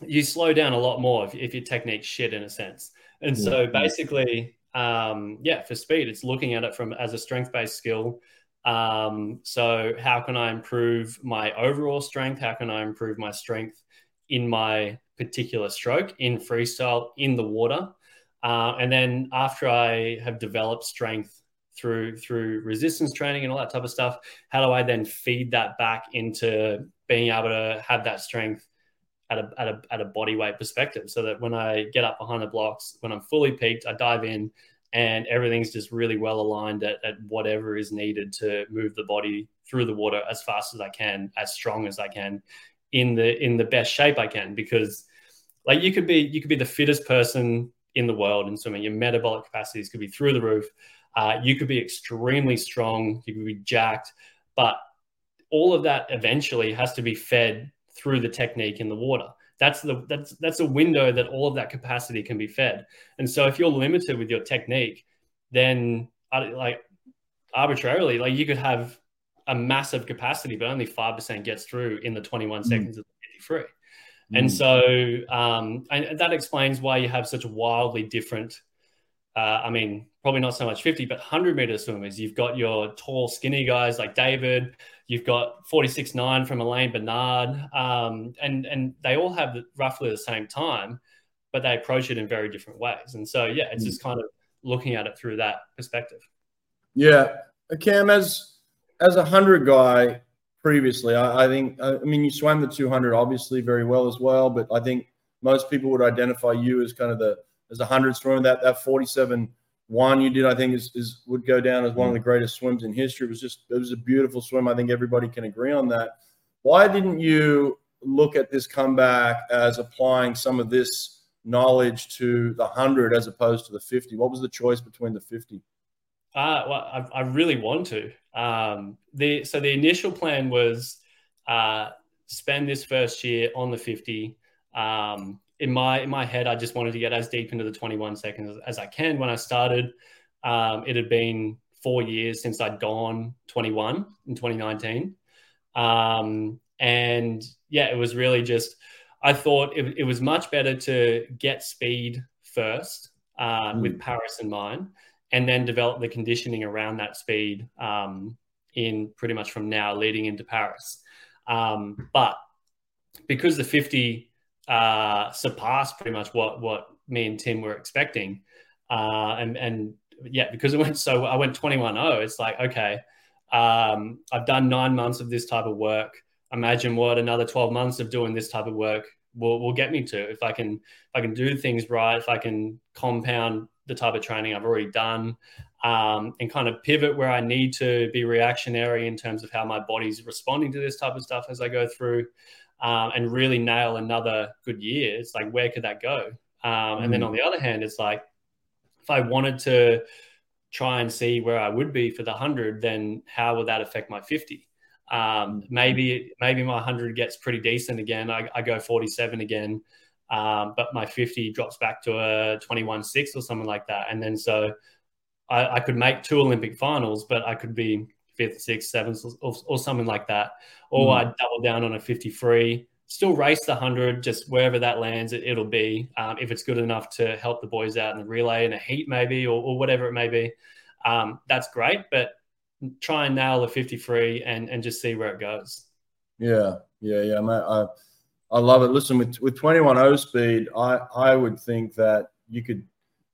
you slow down a lot more if, if your technique's shit in a sense. And so basically, um, yeah, for speed, it's looking at it from as a strength based skill. Um, so how can I improve my overall strength? How can I improve my strength in my particular stroke in freestyle in the water? Uh, and then after I have developed strength through through resistance training and all that type of stuff how do i then feed that back into being able to have that strength at a, at a, at a body weight perspective so that when i get up behind the blocks when i'm fully peaked i dive in and everything's just really well aligned at, at whatever is needed to move the body through the water as fast as i can as strong as i can in the in the best shape i can because like you could be you could be the fittest person in the world in swimming your metabolic capacities could be through the roof Uh, you could be extremely strong, you could be jacked, but all of that eventually has to be fed through the technique in the water. That's the that's that's a window that all of that capacity can be fed. And so if you're limited with your technique, then like arbitrarily, like you could have a massive capacity, but only five percent gets through in the 21 mm. seconds of the 53. Mm. And so um, and that explains why you have such wildly different. Uh, I mean, probably not so much 50, but 100 meter swimmers. You've got your tall, skinny guys like David. You've got 46.9 from Alain Bernard. Um, and, and they all have roughly the same time, but they approach it in very different ways. And so, yeah, it's mm. just kind of looking at it through that perspective. Yeah. Cam, as, as a 100 guy previously, I, I think, I mean, you swam the 200 obviously very well as well, but I think most people would identify you as kind of the, as a 100 swimmer, that, that 47 one you did, I think, is, is would go down as one of the greatest swims in history. It was just it was a beautiful swim. I think everybody can agree on that. Why didn't you look at this comeback as applying some of this knowledge to the hundred as opposed to the fifty? What was the choice between the fifty? Uh, well, I, I really want to. Um, the so the initial plan was uh, spend this first year on the fifty. Um, in my in my head, I just wanted to get as deep into the 21 seconds as, I can. When I started, um, it had been four years since I'd gone 21 in 2019, um, and yeah, it was really just. I thought it, it was much better to get speed first uh, mm. with Paris in mind, and then develop the conditioning around that speed um, in pretty much from now leading into Paris. Um, but because the 50 uh, surpassed pretty much what what me and Tim were expecting. Uh, and and yeah, because it went so I went 21-0. It's like okay, um, I've done nine months of this type of work. Imagine what another 12 months of doing this type of work will, will get me to. If I can if I can do things right, if I can compound the type of training I've already done, um, and kind of pivot where I need to be reactionary in terms of how my body's responding to this type of stuff as I go through um, and really nail another good year, it's like, where could that go? Um, and mm. then on the other hand, it's like, if I wanted to try and see where I would be for the 100, then how would that affect my 50? Um, maybe maybe my 100 gets pretty decent again. I, I go 47 again, um, but my 50 drops back to a 21.6 or something like that. And then so I, I, could make two Olympic finals, but I could be fifth, sixth, seventh, or, or something like that. Or mm. I'd double down on a 53, still race the 100, just wherever that lands, it, will be. Um, if it's good enough to help the boys out in the relay in a heat, maybe, or, or whatever it may be, um, that's great. But try and nail the 53 and, and just see where it goes. Yeah, yeah, yeah, mate. I, I love it. Listen, with, with 21 speed, I, I would think that you could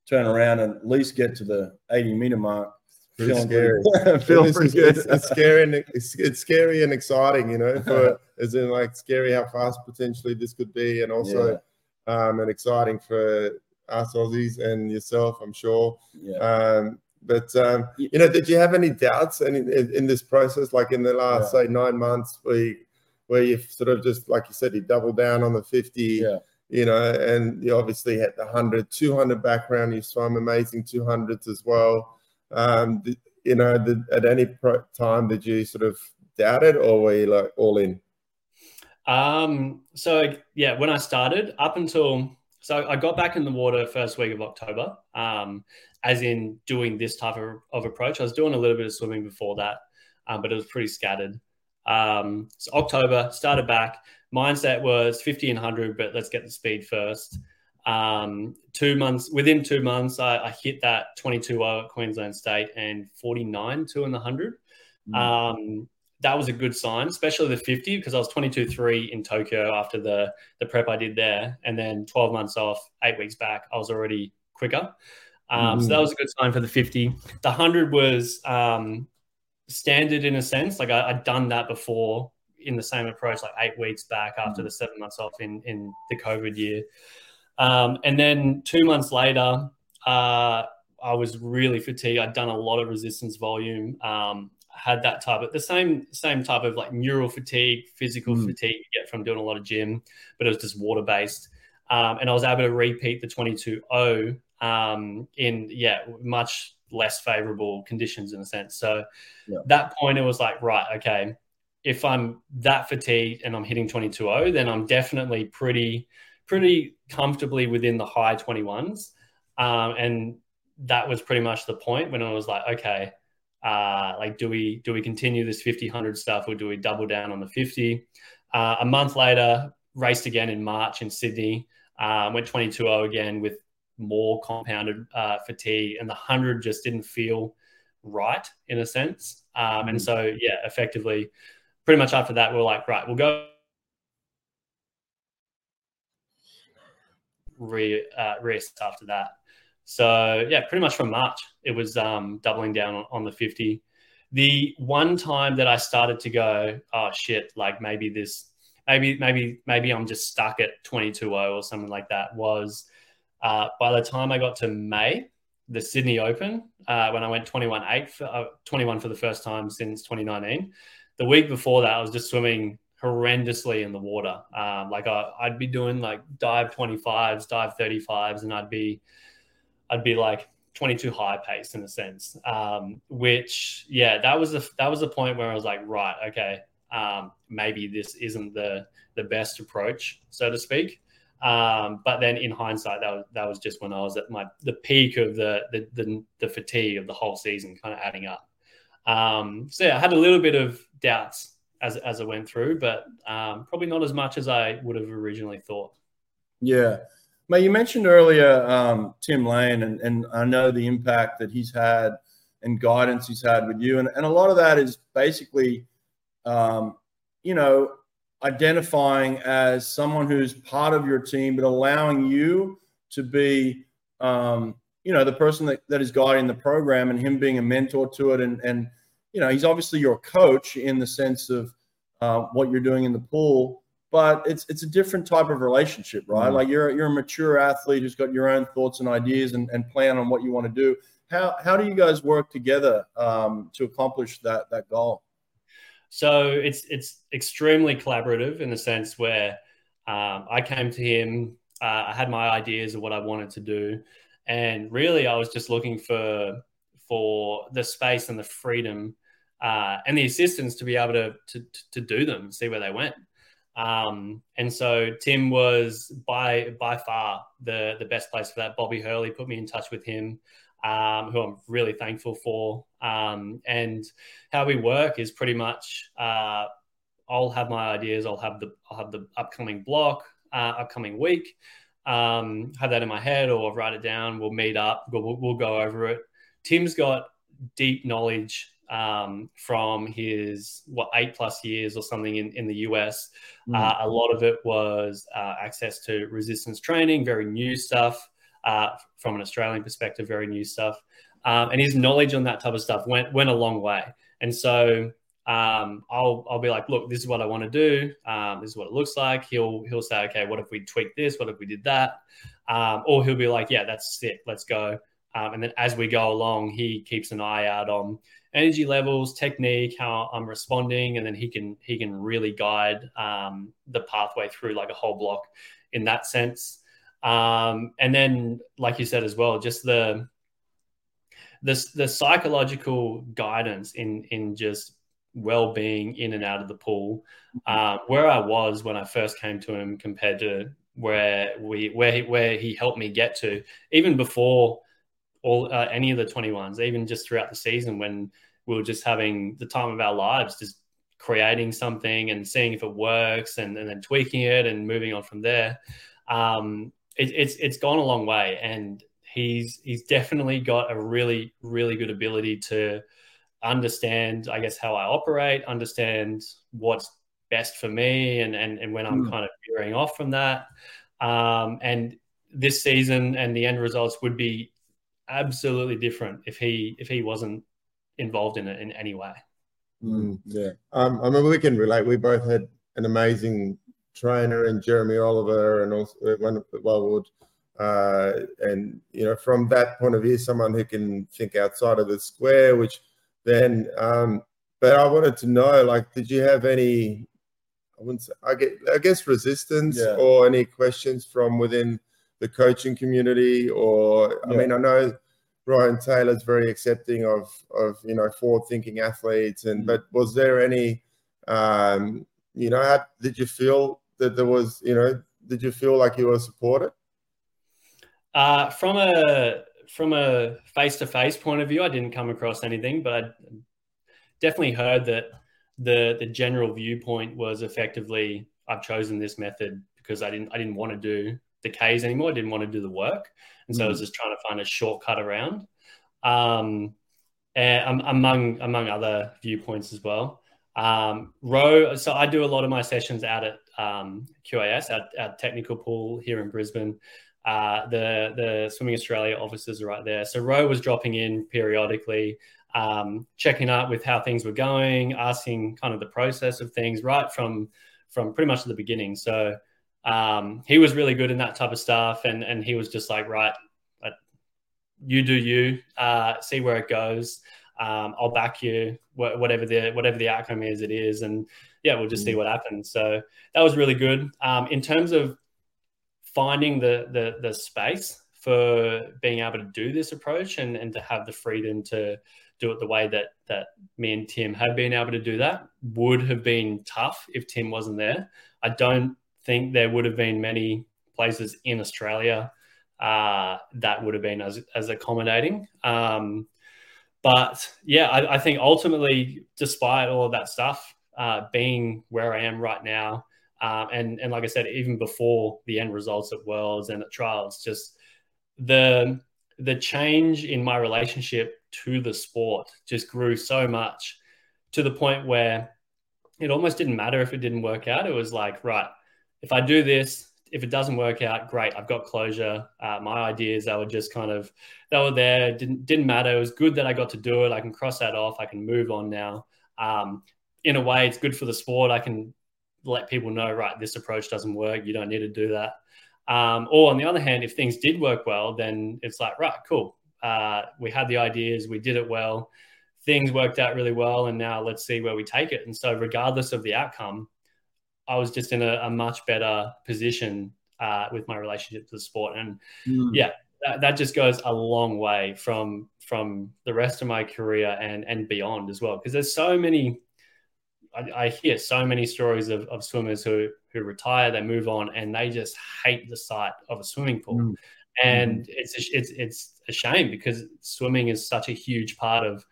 turn around and at least get to the 80 meter mark Pretty scary. Feel it's, it's, it's, scary and it's, it's scary and exciting, you know, for as in like scary how fast potentially this could be, and also yeah. um, and exciting for us Aussies and yourself, I'm sure. Yeah. Um, but um, you know, did you have any doubts in, in, in this process, like in the last yeah. say nine months, where you, where you sort of just like you said, you doubled down on the 50, yeah. you know, and you obviously had the 100, 200 background, you swam amazing 200s as well. Um, you know, did, at any time did you sort of doubt it, or were you like all in? Um, so yeah, when I started, up until so I got back in the water first week of October, um, as in doing this type of, of approach. I was doing a little bit of swimming before that, um, but it was pretty scattered. Um, so October started back. Mindset was 50 and 100, but let's get the speed first. Um, two months within two months, I, I hit that 22 at Queensland State and 49 two in the 100. Mm. Um, that was a good sign, especially the 50, because I was 22 3 in Tokyo after the, the prep I did there. And then 12 months off, eight weeks back, I was already quicker. Um, mm. So that was a good sign for the 50. The 100 was um, standard in a sense. Like I, had done that before in the same approach, like eight weeks back after mm. the seven months off in, in the COVID year. Um, and then two months later, uh, I was really fatigued. I'd done a lot of resistance volume. Um, had that type of the same same type of like neural fatigue, physical mm. fatigue you get from doing a lot of gym, but it was just water based. Um, and I was able to repeat the 22.0 um, in yeah much less favorable conditions in a sense. So Yeah. that point, it was like, right, okay, if I'm that fatigued and I'm hitting 22.0, then I'm definitely pretty, pretty comfortably within the high 21s. Um, and that was pretty much the point when I was like, okay, uh, like do we do we continue this 50 100 stuff or do we double down on the 50? Uh, a month later, raced again in March in Sydney, uh, went 22.0 again with more compounded uh, fatigue, and the 100 just didn't feel right in a sense. Um, and so, yeah, effectively, pretty much after that, we are like, right, we'll go re uh, rest after that. So yeah, pretty much from March, it was um, doubling down on, on the 50. The one time that I started to go, oh shit, like maybe this, maybe maybe maybe I'm just stuck at 22.0 or something like that was uh, by the time I got to May, the Sydney Open, uh, when I went 21.8, for, uh, 21 for the first time since 2019. The week before that, I was just swimming horrendously in the water. Um, like I, I'd be doing like dive 25s, dive 35s, and I'd be I'd be like 22 high pace in a sense. Um, which yeah, that was a that was a point where I was like, right, okay, um, maybe this isn't the the best approach, so to speak. Um, but then in hindsight, that was that was just when I was at my the peak of the the the, the fatigue of the whole season, kind of adding up. Um, so yeah, I had a little bit of doubts as as I went through, but um, probably not as much as I would have originally thought. Yeah. Mate, you mentioned earlier um, Tim Lane, and, and I know the impact that he's had and guidance he's had with you. And, and a lot of that is basically, um, you know, identifying as someone who's part of your team, but allowing you to be, um, you know, the person that, that is guiding the program and him being a mentor to it. And, and you know, he's obviously your coach in the sense of uh, what you're doing in the pool but it's it's a different type of relationship, right? Mm-hmm. Like you're you're a mature athlete who's got your own thoughts and ideas and, and plan on what you want to do. How how do you guys work together um, to accomplish that that goal? So it's it's extremely collaborative in the sense where um, I came to him, uh, I had my ideas of what I wanted to do, and really I was just looking for for the space and the freedom uh, and the assistance to be able to, to to do them, see where they went. Um, and so Tim was by by far the the best place for that. Bobby Hurley put me in touch with him, um, who I'm really thankful for. Um, and how we work is pretty much uh, I'll have my ideas. I'll have the I'll have the upcoming block, uh, upcoming week. Um, have that in my head, or I'll write it down. We'll meet up. We'll, we'll go over it. Tim's got deep knowledge um, from his what eight plus years or something in, in the US. Mm. Uh, a lot of it was uh, access to resistance training, very new stuff uh, from an Australian perspective, very new stuff. Um, and his knowledge on that type of stuff went went a long way. And so um, I'll I'll be like, look, this is what I want to do. Um, this is what it looks like. He'll he'll say, okay, what if we tweak this? What if we did that? Um, or he'll be like, yeah, that's sick. Let's go. Um, and then as we go along, he keeps an eye out on energy levels, technique, how I'm responding, and then he can he can really guide um, the pathway through like a whole block in that sense. Um, and then, like you said as well, just the the the psychological guidance in in just well-being in and out of the pool uh, where i was when i first came to him compared to where we where he, where he helped me get to even before all uh, any of the 21s, even just throughout the season when we were just having the time of our lives, just creating something and seeing if it works and, and then tweaking it and moving on from there. Um, it, it's it's gone a long way, and he's he's definitely got a really really good ability to understand, I guess, how I operate, understand what's best for me, and and, and when I'm mm. kind of veering off from that. Um, and this season and the end results would be absolutely different if he if he wasn't involved in it in any way. Mm, yeah, um, I mean we can relate. We both had an amazing trainer and Jeremy Oliver and also uh, one of the Wellwood. Uh, and you know, from that point of view, someone who can think outside of the square, which then. Um, but I wanted to know, like, did you have any? I wouldn't say. I get. I guess resistance yeah. or any questions from within the coaching community or yeah. i mean i know Rohan Taylor's very accepting of of you know forward thinking athletes. And mm. but was there any um, you know how, did you feel that there was you know did you feel like you were supported? Uh, from a from a face to face point of view, I didn't come across anything, but I definitely heard that the the general viewpoint was effectively I've chosen this method because I didn't I didn't want to do the K's anymore. I didn't want to do the work. And so mm I was mm. just trying to find a shortcut around. Um, and among among other viewpoints as well. Um, row, so I do a lot of my sessions out at um, QAS, our, at technical pool here in Brisbane. Uh, the the Swimming Australia offices are right there. So Row was dropping in periodically, um, checking up with how things were going, asking kind of the process of things right from from pretty much the beginning. So um, he was really good in that type of stuff, and and he was just like, right, uh, you do you, uh, see where it goes. Um, I'll back you, wh- whatever the whatever the outcome is, it is, and yeah, we'll just see mm. what happens. So that was really good. Um, in terms of finding the the the space for being able to do this approach and and to have the freedom to do it the way that that me and Tim have been able to do that would have been tough if Tim wasn't there. I don't think there would have been many places in Australia uh, that would have been as, as accommodating. Um, but yeah, I, I, think ultimately, despite all of that stuff, uh, being where I am right now, uh, and and like I said, even before the end results at Worlds and at trials, just the the change in my relationship to the sport just grew so much to the point where it almost didn't matter if it didn't work out. It was like, right, if I do this, if it doesn't work out, great. I've got closure. Uh, my ideas, they were just kind of, they were there. Didn't didn't matter. It was good that I got to do it. I can cross that off. I can move on now. Um, in a way, it's good for the sport. I can let people know, right, this approach doesn't work. You don't need to do that. Um, or on the other hand, if things did work well, then it's like, right, cool. Uh, we had the ideas, we did it well, things worked out really well, and now let's see where we take it. And so, regardless of the outcome, I was just in a, a much better position uh, with my relationship to the sport. And mm. yeah, that, that, just goes a long way from from the rest of my career and and beyond as well. Because there's so many, I, I, hear so many stories of, of swimmers who who retire, they move on, and they just hate the sight of a swimming pool. Mm. And mm. it's a, it's it's a shame because swimming is such a huge part of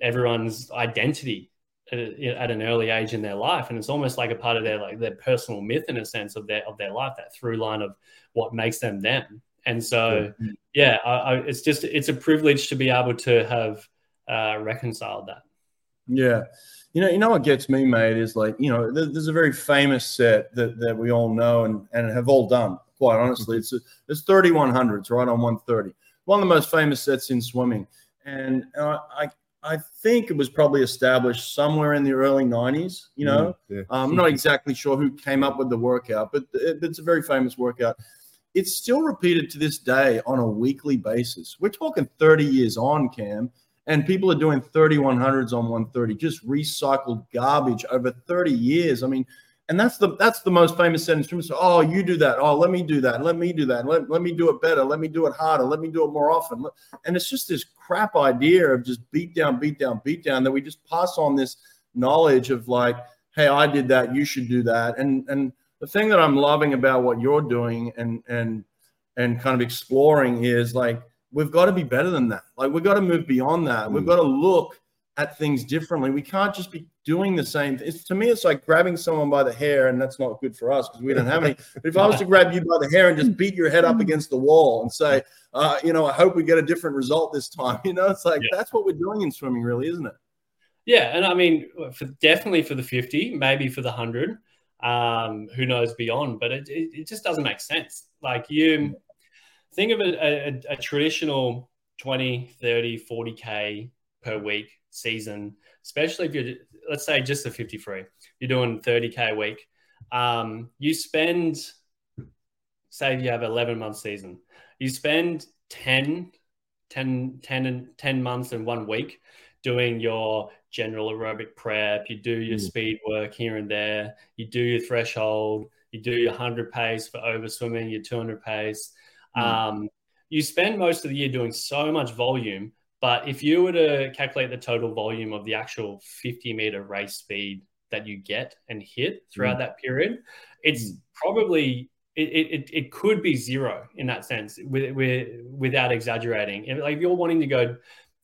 everyone's identity at an early age in their life, and it's almost like a part of their like their personal myth in a sense of their of their life, that through line of what makes them them. And so, yeah, I, I, it's just it's a privilege to be able to have uh, reconciled that. Yeah, you know, you know what gets me, mate, is like you know, there's a very famous set that that we all know and and have all done. Quite honestly, it's a, it's 3100s right on 130, one of the most famous sets in swimming. And uh, I I think it was probably established somewhere in the early 90s. You know, mm, yeah. I'm not exactly sure who came up with the workout, but it's a very famous workout. It's still repeated to this day on a weekly basis. We're talking 30 years on, Cam, and people are doing 3100s on 130, just recycled garbage over 30 years. I mean, and that's the that's the most famous sentence from so, oh you do that. Oh let me do that. Let me do that. Let, let me do it better. Let me do it harder. Let me do it more often. And it's just this crap idea of just beat down beat down beat down that we just pass on this knowledge of like hey i did that. You should do that. And and the thing that i'm loving about what you're doing and and and kind of exploring is like we've got to be better than that like we've got to move beyond that mm. we've got to look at things differently. We can't just be doing the same. It's, to me, it's like grabbing someone by the hair, and that's not good for us because we don't have any. But if I was to grab you by the hair and just beat your head up against the wall and say, uh, you know, I hope we get a different result this time, you know, it's like yeah. that's what we're doing in swimming, really, isn't it? Yeah, and I mean, for, definitely for the fifty, maybe for the hundred. Um, who knows beyond? But it, it, it, just doesn't make sense. Like you think of a, a, a traditional 20, 30, 40k per week season, especially if you're, let's say, just a 53, you're doing 30K a week. Um, you spend, say, if you have 11 month season, you spend 10, 10, 10, and 10 months and one week doing your general aerobic prep, you do your mm. speed work here and there, you do your threshold, you do your 100 pace for over swimming, your 200 pace. Mm. Um, you spend most of the year doing so much volume. But if you were to calculate the total volume of the actual 50 meter race speed that you get and hit throughout mm. that period, it's mm. probably it, it, it could be zero in that sense with, with, without exaggerating. If, like if you're wanting to go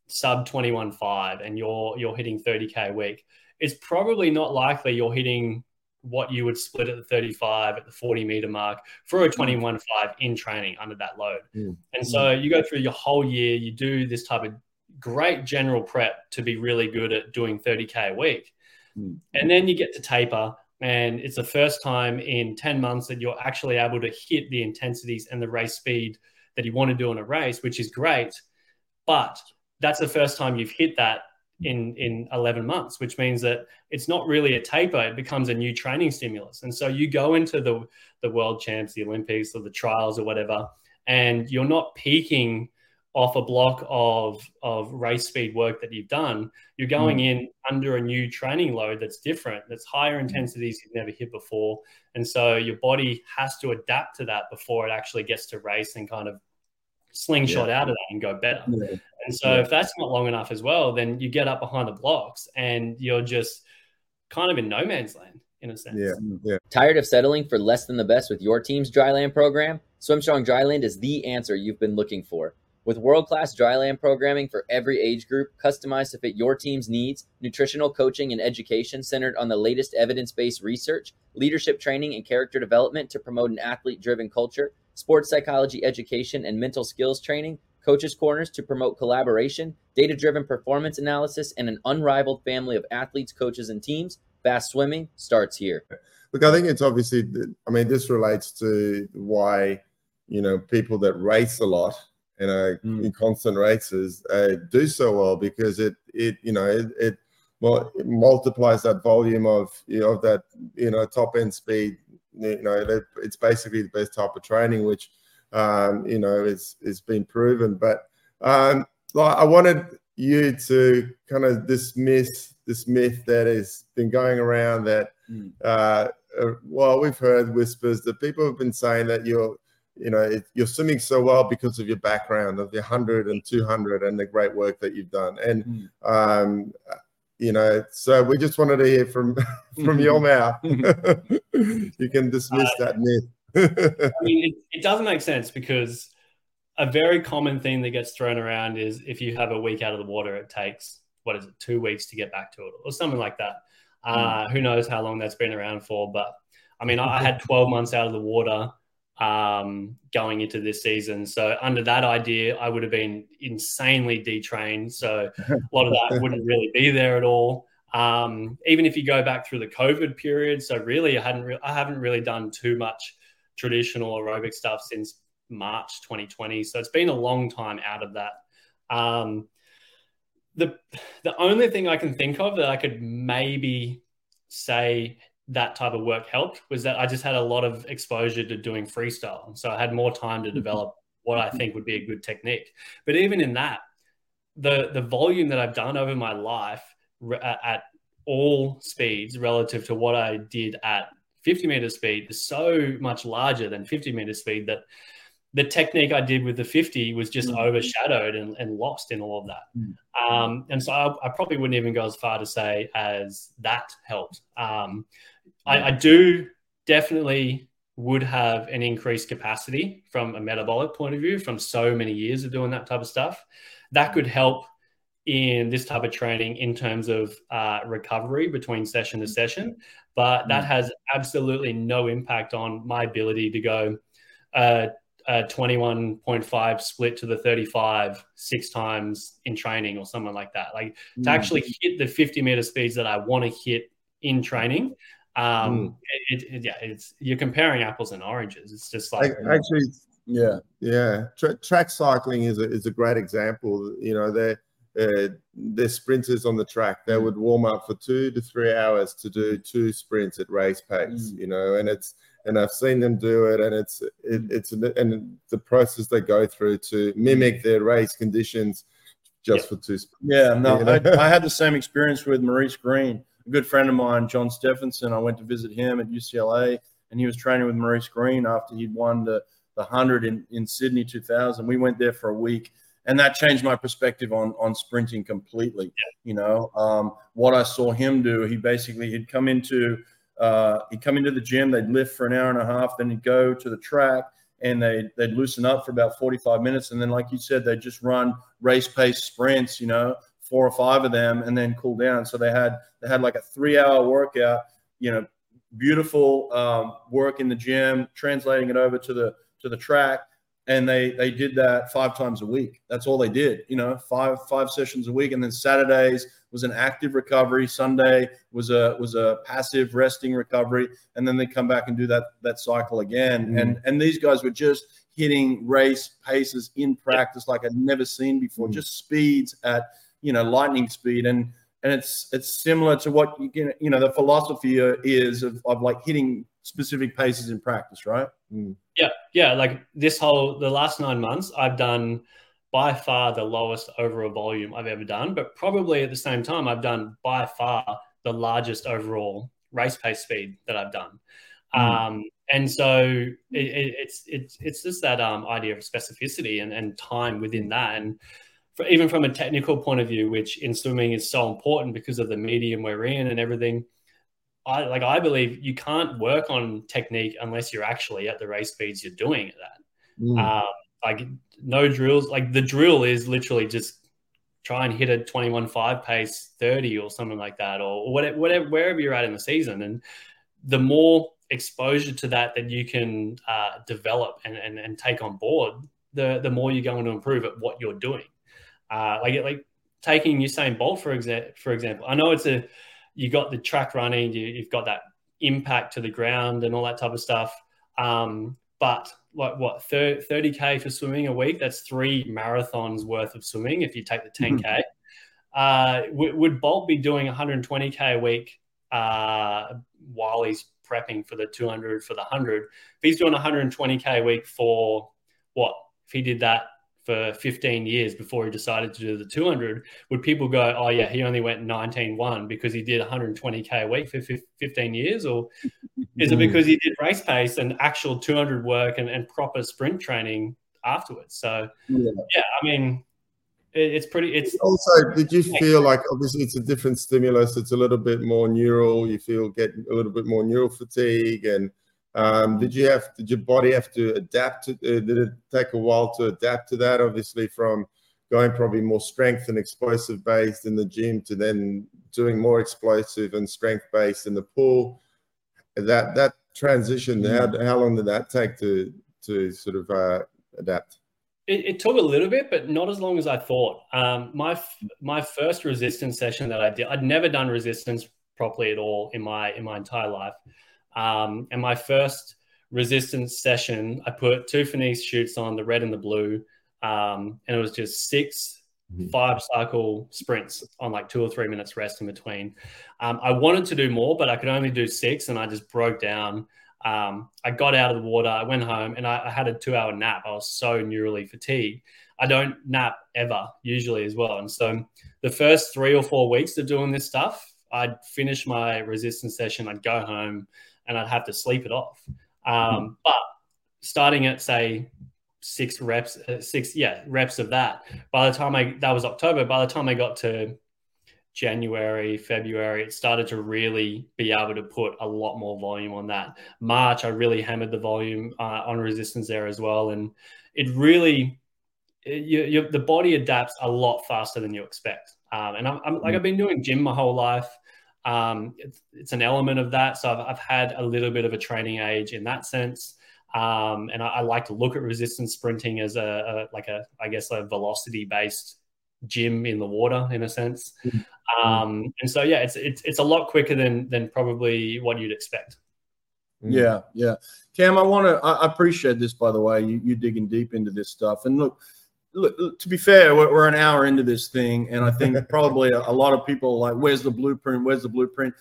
sub 21.5 and you're you're hitting 30k a week, it's probably not likely you're hitting what you would split at the 35 at the 40 meter mark for a 21.5 in training under that load. Mm. And so you go through your whole year, you do this type of great general prep to be really good at doing 30k a week. Mm. And then you get to taper and it's the first time in 10 months that you're actually able to hit the intensities and the race speed that you want to do in a race, which is great. But that's the first time you've hit that in in 11 months which means that it's not really a taper it becomes a new training stimulus and so you go into the the world champs the olympics or the trials or whatever and you're not peaking off a block of of race speed work that you've done you're going mm. in under a new training load that's different that's higher mm. intensities you've never hit before and so your body has to adapt to that before it actually gets to race and kind of slingshot yeah. out of that and go better. Yeah. And so yeah. if that's not long enough as well, then you get up behind the blocks and you're just kind of in no man's land in a sense. Yeah. yeah. Tired of settling for less than the best with your team's dryland program? SwimStrong Dryland is the answer you've been looking for. With world class dryland programming for every age group, customized to fit your team's needs, nutritional coaching and education centered on the latest evidence based research, leadership training and character development to promote an athlete driven culture, sports psychology education and mental skills training, coaches' corners to promote collaboration, data driven performance analysis, and an unrivaled family of athletes, coaches, and teams. Fast Swimming starts here. Look, I think it's obviously, I mean, this relates to why, you know, people that race a lot you know, mm. in constant races uh, do so well because it it you know it, it well it multiplies that volume of you know of that you know top end speed. You know, it's basically the best type of training, which um, you know is is been proven. But um, like I wanted you to kind of dismiss this myth that has been going around that. Mm. Uh, uh, well, we've heard whispers that people have been saying that you're you know it, you're swimming so well because of your background of the 100 and 200 and the great work that you've done and mm. um, you know so we just wanted to hear from from your mouth. You can dismiss uh, that myth. I mean it, it doesn't make sense because a very common thing that gets thrown around is if you have a week out of the water it takes what is it two weeks to get back to it or something like that. Uh, mm. who knows how long that's been around for but i mean i had 12 months out of the water um, going into this season. So under that idea, I would have been insanely detrained. So a lot of that wouldn't really be there at all. Um, even if you go back through the COVID period, so really I hadn't re- I haven't really done too much traditional aerobic stuff since March 2020. So it's been a long time out of that. Um, the the only thing I can think of that I could maybe say that type of work helped was that I just had a lot of exposure to doing freestyle. and So I had more time to mm-hmm. develop what I think would be a good technique. But even in that, the the volume that I've done over my life at all speeds relative to what I did at 50 meter speed is so much larger than 50 meter speed that the technique I did with the 50 was just mm. overshadowed and, and, lost in all of that. Mm. Um, and so I, I, probably wouldn't even go as far to say as that helped. Um, I, I do definitely would have an increased capacity from a metabolic point of view from so many years of doing that type of stuff. That could help in this type of training in terms of uh, recovery between session to session, but that mm. has absolutely no impact on my ability to go uh, a 21.5 split to the 35 six times in training or something like that. Like mm. to actually hit the 50 meter speeds that I want to hit in training, um, mm. it, it, yeah, it's you're comparing apples and oranges. It's just like actually, yeah, yeah. Tra- track cycling is a, is a great example. You know, they're uh, they're sprinters on the track. They mm. would warm up for two to three hours to do two sprints at race pace. Mm. You know, and it's and I've seen them do it, and it's it, mm. it's and the process they go through to mimic their race conditions just yeah. for two. Sprints. Yeah, no, I, I had the same experience with Maurice Greene a good friend of mine, John Stephenson. I went to visit him at UCLA, and he was training with Maurice Greene after he'd won the the hundred in in Sydney 2000. We went there for a week, and that changed my perspective on on sprinting completely. You know, um, what I saw him do, he basically he'd come into uh, he'd come into the gym, they'd lift for an hour and a half, then he'd go to the track and they they'd loosen up for about 45 minutes, and then like you said, they'd just run race pace sprints, you know, four or five of them, and then cool down. So they had they had like a three hour workout, you know, beautiful um, work in the gym, translating it over to the to the track, and they they did that five times a week. That's all they did, you know, five five sessions a week, and then Saturdays was an active recovery. Sunday was a was a passive resting recovery, and then they come back and do that that cycle again. Mm. And and these guys were just hitting race paces in practice like I'd never seen before, Mm. just speeds at you know lightning speed. And and it's it's similar to what you can you know the philosophy uh, is of, of like hitting specific paces in practice right? Yeah, yeah. Like this whole the last nine months, I've done by far the lowest overall volume I've ever done, but probably at the same time, I've done by far the largest overall race pace speed that I've done. Um, and so it, it, it's it's it's just that um, idea of specificity and, and time within that, and for, even from a technical point of view, which in swimming is so important because of the medium we're in and everything. I like I believe you can't work on technique unless you're actually at the race speeds you're doing at. Mm. Um, like no drills, like the drill is literally just try and hit a 21.5 pace 30 or something like that, or whatever, whatever, wherever you're at in the season. And the more exposure to that that you can uh, develop and, and, and take on board, the, the more you're going to improve at what you're doing. Uh, like, like taking Usain Bolt, for, exa- for example, I know it's a, you got the track running, you, you've got that impact to the ground and all that type of stuff. Um, but like what 30, k for swimming a week? That's three marathons worth of swimming if you take the 10k. uh, w- would Bolt be doing 120k a week uh, while he's prepping for the 200 for the 100? If he's doing 120k a week for what? If he did that for 15 years before he decided to do the 200, would people go, oh, yeah, he only went 19.1 because he did 120K a week for 15 years? Or is it hmm. because he did race pace and actual 200 work and, and proper sprint training afterwards? So, Yeah. yeah, I mean, it, it's pretty, it's, Also, did you feel like obviously it's a different stimulus? It's a little bit more neural. You feel get a little bit more neural fatigue, and um, did you have did your body have to adapt to? Uh, did it take a while to adapt to that? Obviously, from going probably more strength and explosive based in the gym to then doing more explosive and strength based in the pool. That that transition, how how long did that take to to sort of uh, adapt? It, it, took a little bit, but not as long as I thought. Um, my my first resistance session that I did, I'd never done resistance properly at all in my in my entire life. Um, and my first resistance session, I put two Finis chutes on, the red and the blue, um, and it was just 6 Mhm. five cycle sprints on like two or three minutes rest in between. Um, I wanted to do more, but I could only do six, and I just broke down. Um, I got out of the water, I went home, and I, I had a two hour nap. I was so neurally fatigued. I don't nap ever, usually as well. And so the first three or four weeks of doing this stuff, I'd finish my resistance session, I'd go home, and I'd have to sleep it off. Um, But starting at say six reps, uh, six yeah reps of that. By the time I that was October. By the time I got to January, February, it started to really be able to put a lot more volume on that. March, I really hammered the volume uh, on resistance there as well, and it really, it, you, you, the body adapts a lot faster than you expect. Um, and I'm, I'm, like I've been doing gym my whole life. Um, it's, it's, an element of that, so I've, I've, had a little bit of a training age in that sense. Um, and I, I, like to look at resistance sprinting as a, a like a, I guess, a velocity based gym in the water in a sense. Um, and so yeah, it's it's it's a lot quicker than than probably what you'd expect. Yeah, yeah. Cam, I want to. I appreciate this, by the way. You you digging deep into this stuff, and look, look. To be fair, we're, we're an hour into this thing, and I think probably a, lot of people are like, "Where's the blueprint? Where's the blueprint?"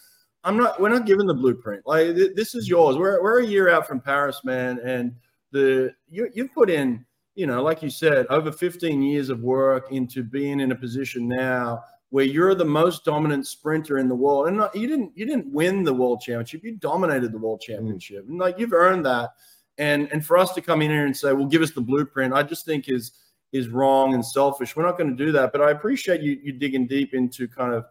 I'm not. We're not given the blueprint. Like th- this is yours. We're we're a year out from Paris, man, and the you you've put in, you know, like you said, over 15 years of work into being in a position now where you're the most dominant sprinter in the world. And not, you didn't you didn't win the world championship. You dominated the world championship. Mm. And like you've earned that. And and for us to come in here and say, well, give us the blueprint, I just think is is wrong and selfish. We're not going to do that. But I appreciate you you digging deep into kind of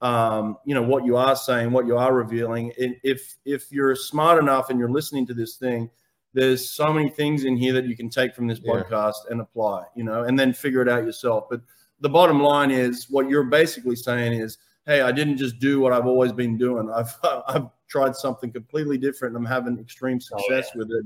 um, you know what you are saying, what you are revealing. And if if you're smart enough and you're listening to this thing, there's so many things in here that you can take from this podcast yeah. and apply, you know, and then figure it out yourself. But the bottom line is what you're basically saying is, hey, I didn't just do what I've always been doing. I've I've tried something completely different. and I'm having extreme success oh, yeah. with it.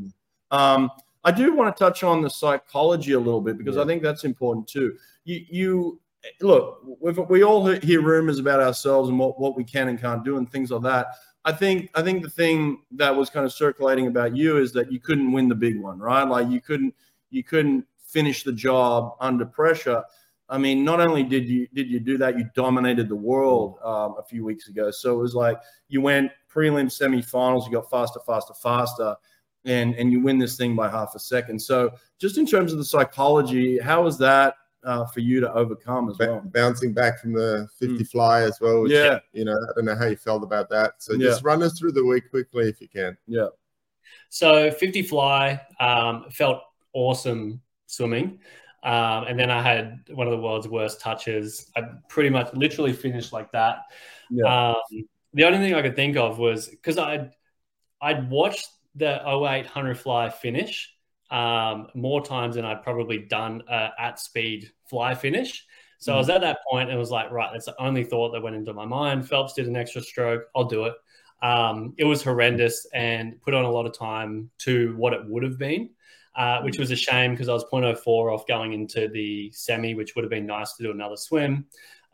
Um, I do want to touch on the psychology a little bit because yeah. I think that's important too. You, you look, we all hear rumors about ourselves and what, what we can and can't do and things like that. I think I think the thing that was kind of circulating about you is that you couldn't win the big one, right? Like you couldn't you couldn't finish the job under pressure. I mean, not only did you did you do that, you dominated the world um, a few weeks ago. So it was like you went prelim, semifinals, you got faster, faster, faster, and and you win this thing by half a second. So just in terms of the psychology, how was that uh, for you to overcome as well. Bouncing back from the 50 mm. fly as well. Which, yeah. You know, I don't know how you felt about that. So just run us through the week quickly if you can. Yeah. So 50 fly um, felt awesome swimming. Um, and then I had one of the world's worst touches. I pretty much literally finished like that. Yeah. Um, the only thing I could think of was because I'd, I'd watched the 0800 fly finish um, more times than I'd probably done uh, at speed fly finish. So mm I was mm. at that point and was like, right, that's the only thought that went into my mind. Phelps did an extra stroke. I'll do it. Um, it was horrendous and put on a lot of time to what it would have been, uh, which was a shame because I was 0.04 off going into the semi, which would have been nice to do another swim.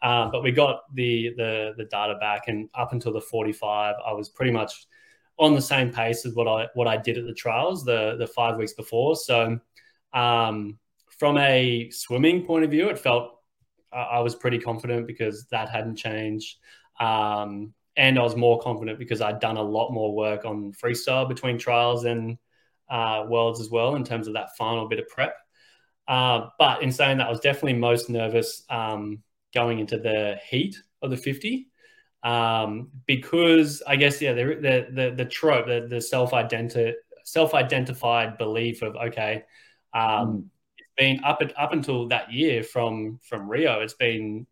Uh, but we got the, the the data back, and up until the 45, I was pretty much on the same pace as what I what I did at the trials the the five weeks before. So um, from a swimming point of view, it felt I was pretty confident because that hadn't changed. Um, and I was more confident because I'd done a lot more work on freestyle between trials and uh, worlds as well in terms of that final bit of prep. Uh, but in saying that, I was definitely most nervous um, going into the heat of the 50 um, because I guess yeah, the the the, the trope, the, the self identi- self identified belief of okay, um, mm. it's been up up until that year from from Rio, it's been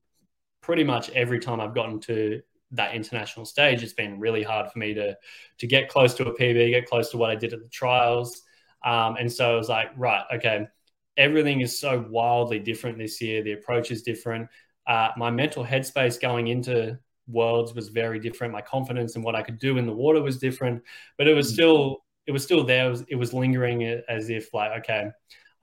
pretty much every time I've gotten to that international stage, it's been really hard for me to to get close to a PB, get close to what I did at the trials, um, and so I was like, right, okay. Everything is so wildly different this year. The approach is different. Uh, my mental headspace going into worlds was very different. My confidence in what I could do in the water was different, but it was mm. still it was still there. It was, it was lingering as if like okay,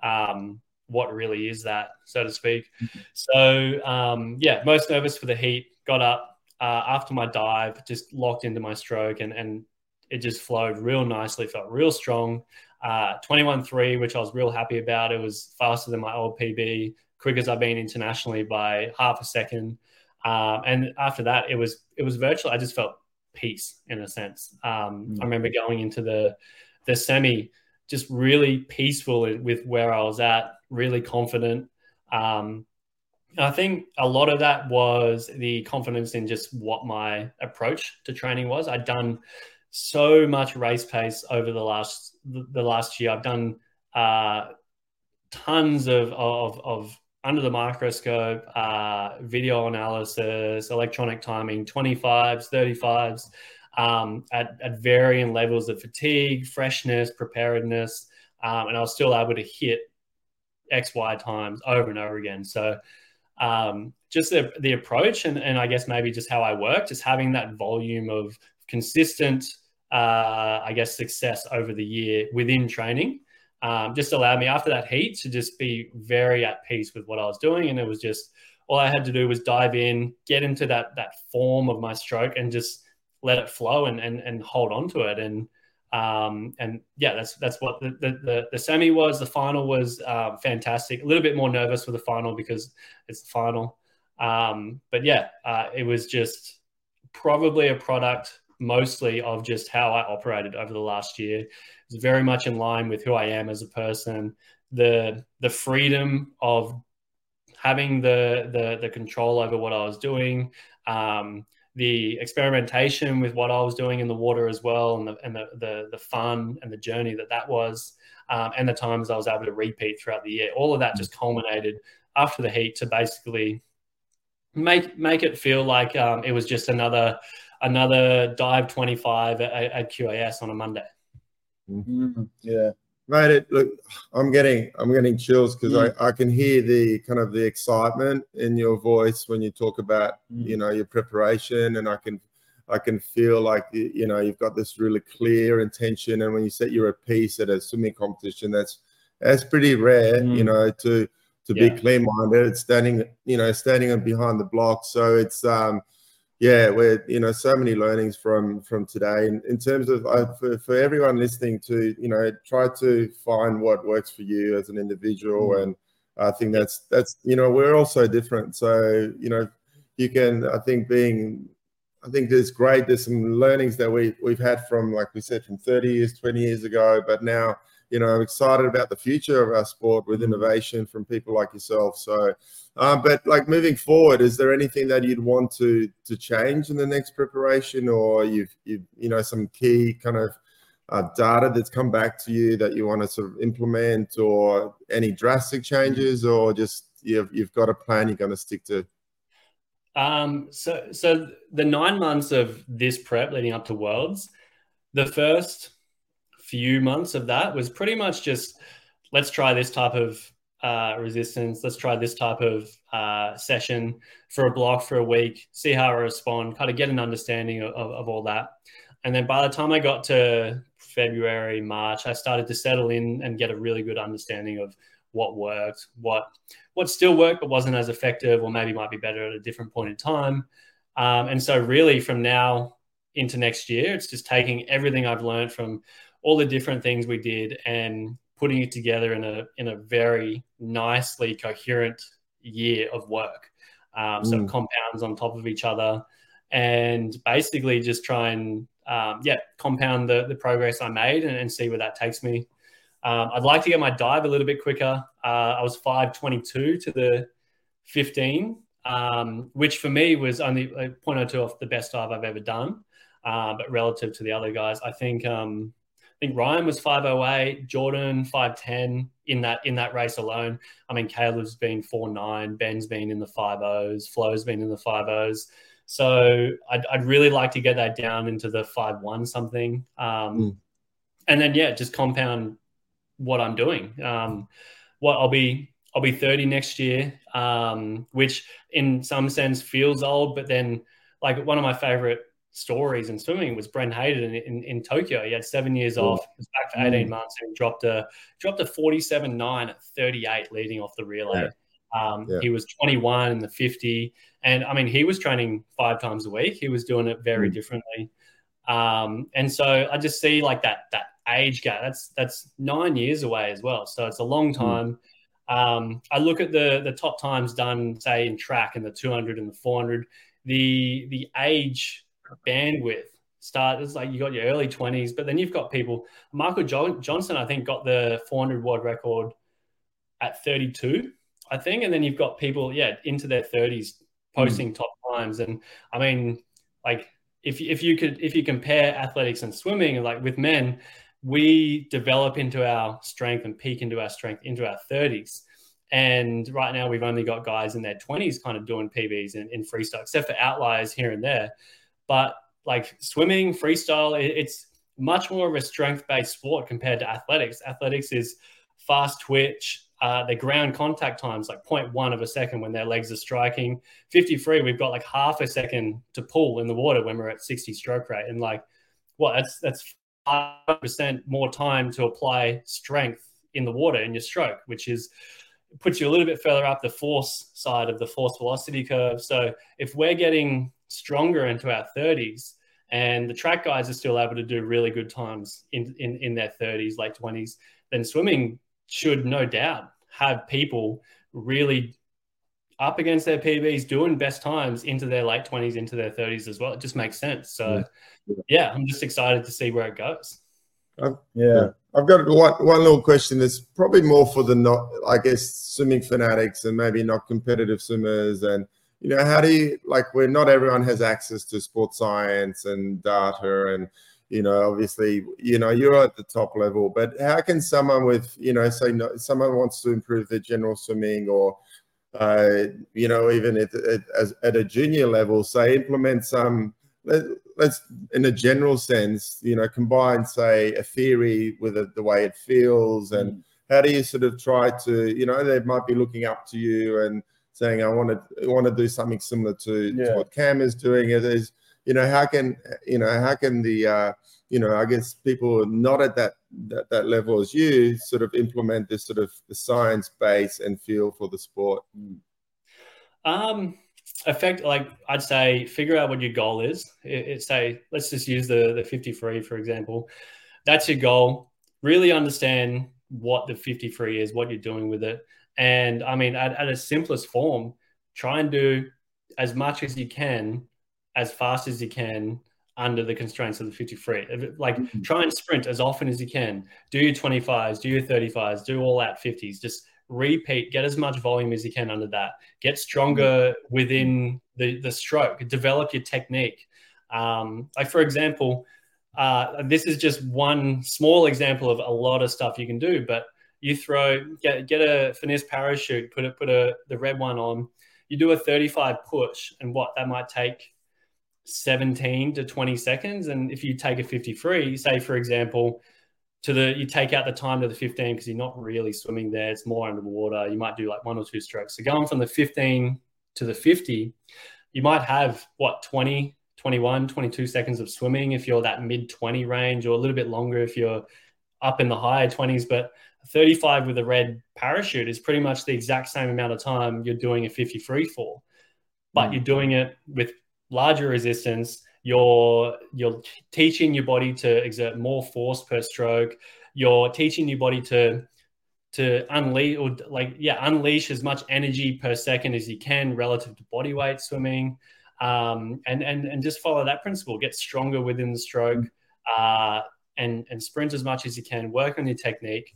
um, what really is that, so to speak. Mm-hmm. So um, yeah, most nervous for the heat. Got up uh, after my dive, just locked into my stroke, and and it just flowed real nicely. Felt real strong. Uh, 21.3, which I was real happy about. It was faster than my old PB, quick as I've been internationally by half a second. Um, and after that, it was it was virtual. I just felt peace in a sense. Um, mm. I remember going into the the semi just really peaceful with where I was at, really confident. Um, I think a lot of that was the confidence in just what my approach to training was. I'd done so much race pace over the last the last year. I've done uh, tons of, of, of under the microscope, uh, video analysis, electronic timing, 25s, 35s, um, at, at, varying levels of fatigue, freshness, preparedness, um, and I was still able to hit X, Y times over and over again. So um, just the, the approach and, and I guess maybe just how I work, just having that volume of consistent, uh, I guess, success over the year within training um, just allowed me after that heat to just be very at peace with what I was doing. And it was just all I had to do was dive in, get into that that form of my stroke, and just let it flow and and, and hold on to it. And um, and yeah, that's that's what the, the, the, the semi was. The final was uh, fantastic. A little bit more nervous for the final because it's the final. Um, but yeah, uh, it was just probably a product mostly of just how I operated over the last year. It's very much in line with who I am as a person. The the freedom of having the the, the control over what I was doing, um, the experimentation with what I was doing in the water as well, and the and the the, the fun and the journey that that was, um, and the times I was able to repeat throughout the year. All of that just culminated after the heat to basically make make it feel like um, it was just another another dive 25 at, at QAS on a Monday. Mm-hmm. Yeah. Mate, it, look, I'm getting I'm getting chills because Mm. I, I can hear the kind of the excitement in your voice when you talk about Mm. you know your preparation, and I can I can feel like you you know you've got this really clear intention, and when you set your piece at a swimming competition, that's that's pretty rare, you Mm. know, to to Yeah. be clear minded, standing you know standing behind the block. So it's um yeah we're you know so many learnings from from today. In, in terms of uh, for, for everyone listening to you know try to find what works for you as an individual. Mm. and i think that's that's you know we're all so different. So you know you can i think being i think there's great there's some learnings that we we've had from like we said from 30 years 20 years ago. But now you know i'm excited about the future of our sport with Mm. innovation from people like yourself so um, but like moving forward, is there anything that you'd want to to change in the next preparation, or you've you've you know some key kind of uh, data that's come back to you that you want to sort of implement, or any drastic changes, or just you've you've got a plan you're going to stick to? Um, so, so the nine months of this prep leading up to Worlds, the first few months of that was pretty much just let's try this type of uh, resistance. Let's try this type of uh, session for a block for a week, see how I respond, kind of get an understanding of, of, all that. And then by the time I got to February, March, I started to settle in and get a really good understanding of what worked, what what still worked but wasn't as effective, or maybe might be better at a different point in time. Um, and so, really, from now into next year, it's just taking everything I've learned from all the different things we did and putting it together in a in a very nicely coherent year of work. Um, Mm. it compounds on top of each other, and basically just try and um, yeah compound the the progress I made and, and see where that takes me. Um, I'd like to get my dive a little bit quicker. Uh, I was 522 to the 15, um, which for me was only a 0.02 off the best dive I've ever done. Uh, but relative to the other guys, I think um, think Ryan was 508, Jordan 510 in that in that race alone. I mean, Caeleb's been 49, Ben's been in the 50s, Flo's been in the 50s. So I'd, I'd really like to get that down into the 5-1 something. Um, Mm. And then, yeah, just compound what I'm doing. Um, what I'll be I'll be 30 next year, um, which in some sense feels old, but then like one of my favorite stories in swimming was Brent Hayden in, in, in Tokyo. He had seven years Cool. off, he was back for 18 months, and he dropped a dropped a 47.9 at 38 leading off the relay. Um, Yeah. He was 21 in the 50, and I mean he was training five times a week. He was doing it very Mm. differently. Um, and so I just see like that that age gap. That's that's nine years away as well. So it's a long time. Um, I look at the the top times done, say in track and the 200 and the 400. The the age bandwidth start is like you got your early 20s, but then you've got people. Michael jo- Johnson, I think, got the 400 world record at 32, I think, and then you've got people, yeah, into their 30s posting mm. top times. And I mean, like if if you could if you compare athletics and swimming, like with men, we develop into our strength and peak into our strength into our 30s. And right now, we've only got guys in their 20s kind of doing PBs in, in freestyle, except for outliers here and there. But like swimming, freestyle, it, it's much more of a strength based sport compared to athletics. Athletics is fast twitch. Uh, the ground contact times like 0.1 of a second when their legs are striking. 53, we've got like half a second to pull in the water when we're at 60 stroke rate. And like, well, that's that's five percent more time to apply strength in the water in your stroke, which is puts you a little bit further up the force side of the force velocity curve. So if we're getting stronger into our 30s and the track guys are still able to do really good times in, in, in their 30s, late 20s, then swimming should no doubt have people really up against their PBs doing best times into their late 20s, into their 30s as well. It just makes sense. So, yeah, yeah I'm just excited to see where it goes. I've, Yeah. I've got one, one little question that's probably more for the not, I guess, swimming fanatics and maybe not competitive swimmers and you know, how do you like where not everyone has access to sports science and data and you know, obviously, you know, you're at the top level, but how can someone with, you know, say no, someone wants to improve their general swimming or, uh, you know, even at, at, at a junior level, say implement some, let, us in a general sense, you know, combine, say, a theory with a, the way it feels and mm. how do you sort of try to, you know, they might be looking up to you and saying, I want to, want to do something similar to, yeah. to what Cam is doing. It is, you know how can you know how can the uh, you know I guess people not at that, that that level as you sort of implement this sort of the science base and feel for the sport. Um, effect like I'd say figure out what your goal is. It, it say let's just use the the 53 for example. That's your goal. Really understand what the 53 is, what you're doing with it. And I mean, at, at a simplest form, try and do as much as you can as fast as you can under the constraints of the 53. Like mm-hmm. try and sprint as often as you can. Do your 25s, do your 35s, do all that 50s. Just repeat, get as much volume as you can under that. Get stronger within the, the stroke, develop your technique. Um, like, for example, uh, this is just one small example of a lot of stuff you can do, but you throw, get, get a Finis parachute, put it, put a, the red one on, you do a 35 push, and what that might take 17 to 20 seconds. And if you take a 53, say, for example, to the you take out the time to the 15 because you're not really swimming there, it's more under the water. You might do like one or two strokes. So going from the 15 to the 50, you might have what 20, 21, 22 seconds of swimming if you're that mid 20 range, or a little bit longer if you're up in the higher 20s. But 35 with a red parachute is pretty much the exact same amount of time you're doing a 53 fall, but mm. you're doing it with larger resistance, you're you're teaching your body to exert more force per stroke. You're teaching your body to to unleash or like yeah unleash as much energy per second as you can relative to body weight swimming. Um, and and and just follow that principle. Get stronger within the stroke uh, and and sprint as much as you can. Work on your technique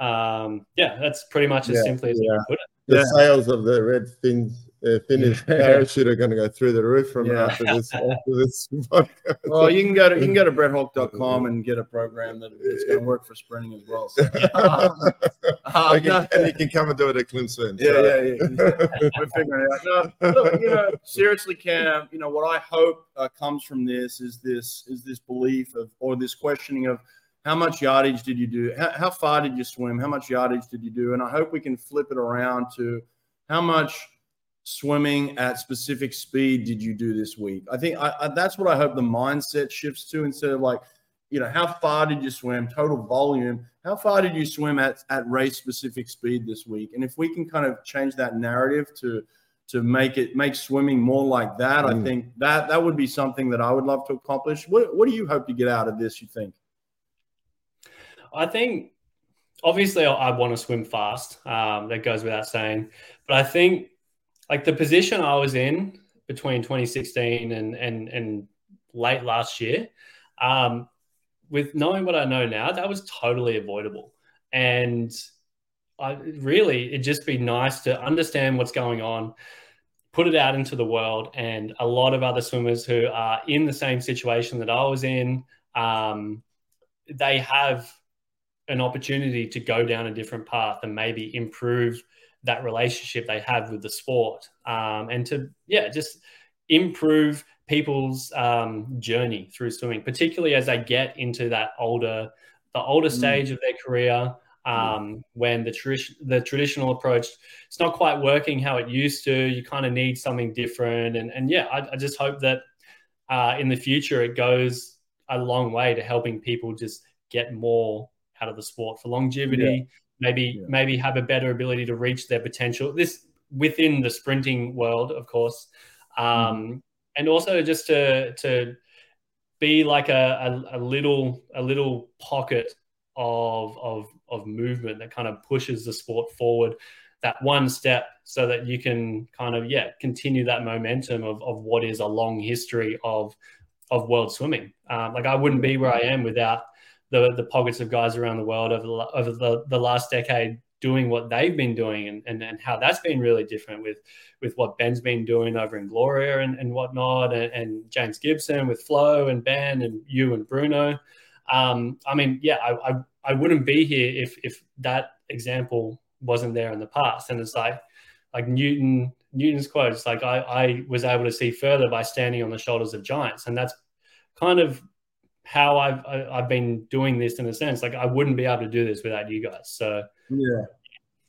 um, yeah that's pretty much as yeah, simply as yeah. put it the yeah. sales of the red fins uh, Finis parachute are going to go through the roof from yeah. after this. After this podcast. Well, you can go to you can go to bretthawke.com and get a program that it's going to work for sprinting as well. So. um, can, and you can come and do it at Clemson. Yeah, so. yeah, yeah. We're figuring it out. No, look, you know, seriously, Cam. You know what I hope uh, comes from this is this is this belief of or this questioning of how much yardage did you do? How, how far did you swim? How much yardage did you do? And I hope we can flip it around to how much swimming at specific speed did you do this week? I think I, I, that's what I hope the mindset shifts to instead of like, you know, how far did you swim, total volume? How far did you swim at, at race specific speed this week? And if we can kind of change that narrative to to make it make swimming more like that, mm. I think that that would be something that I would love to accomplish. What what do you hope to get out of this? You think? I think obviously I, want to swim fast. Um, that goes without saying, but I think like the position I was in between 2016 and and and late last year, um, with knowing what I know now, that was totally avoidable. And I really, it'd just be nice to understand what's going on, put it out into the world, and a lot of other swimmers who are in the same situation that I was in, um, they have an opportunity to go down a different path and maybe improve that relationship they have with the sport. Um, and to yeah just improve people's um, journey through swimming particularly as they get into that older the older mm. stage of their career um, when the, tra- the traditional approach it's not quite working how it used to. You kind of need something different. And, and yeah I, I just hope that uh, in the future it goes a long way to helping people just get more out of the sport for longevity maybe yeah. maybe have a better ability to reach their potential. This within the sprinting world, of course, um, mm. and also just to to be like a, a, a, little a little pocket of of of movement that kind of pushes the sport forward that one step so that you can kind of yeah continue that momentum of, of what is a long history of of world swimming um, like i wouldn't be where i am without the the pockets of guys around the world over the, over the, the last decade doing what they've been doing and, and, and how that's been really different with with what Ben's been doing over in Gloria and, and whatnot, and, and James Gibson with Flo and Ben and you and Bruno. Um, I mean, yeah, I, I, I wouldn't be here if if that example wasn't there in the past. And it's like like Newton Newton's quotes, like I, I was able to see further by standing on the shoulders of giants, and that's kind of how I've I've been doing this in a sense. Like I wouldn't be able to do this without you guys. So yeah,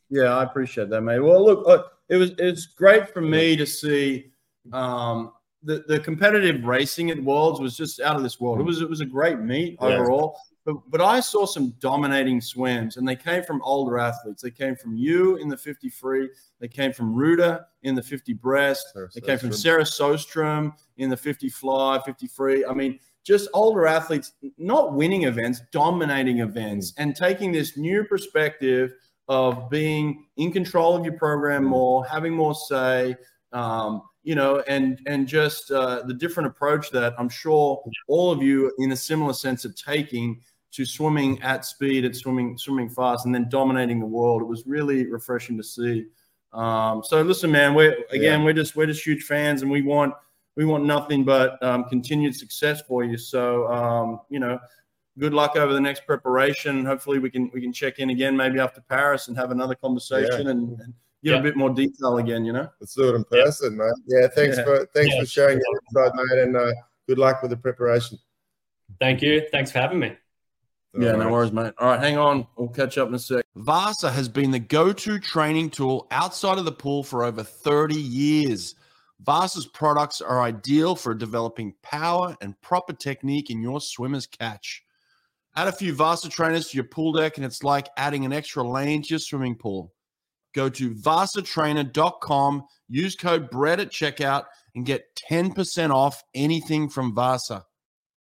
yeah, I appreciate that, mate. Well, look, uh, it was it's great for me to see um, the the competitive racing at Worlds was just out of this world. It was it was a great meet yeah. overall. But, but I saw some dominating swims, and they came from older athletes. They came from you in the 50 free. They came from Ruta in the 50 breast. Sarah they came from Sarah Sjöström in the 50 fly, 50 free. I mean, just older athletes, not winning events, dominating events, and taking this new perspective of being in control of your program more, having more say, um, you know, and and just uh, the different approach that I'm sure all of you, in a similar sense, are taking to swimming at speed, at swimming swimming fast, and then dominating the world. It was really refreshing to see. Um, so listen, man, we're again, yeah. we're just we're just huge fans, and we want we want nothing but um, continued success for you. So, um, you know, good luck over the next preparation. Hopefully, we can we can check in again, maybe after Paris, and have another conversation yeah. and, and give yeah. a bit more detail again. You know, let's do it in person, yeah. mate. Yeah, thanks for thanks for sharing your insight, mate, and uh, good luck with the preparation. Thank you. Thanks for having me. Yeah, no worries, mate. All right, hang on. We'll catch up in a sec. Vasa has been the go to training tool outside of the pool for over 30 years. Vasa's products are ideal for developing power and proper technique in your swimmer's catch. Add a few Vasa trainers to your pool deck, and it's like adding an extra lane to your swimming pool. Go to vasatrainer.com, use code BRETT at checkout, and get 10% off anything from Vasa.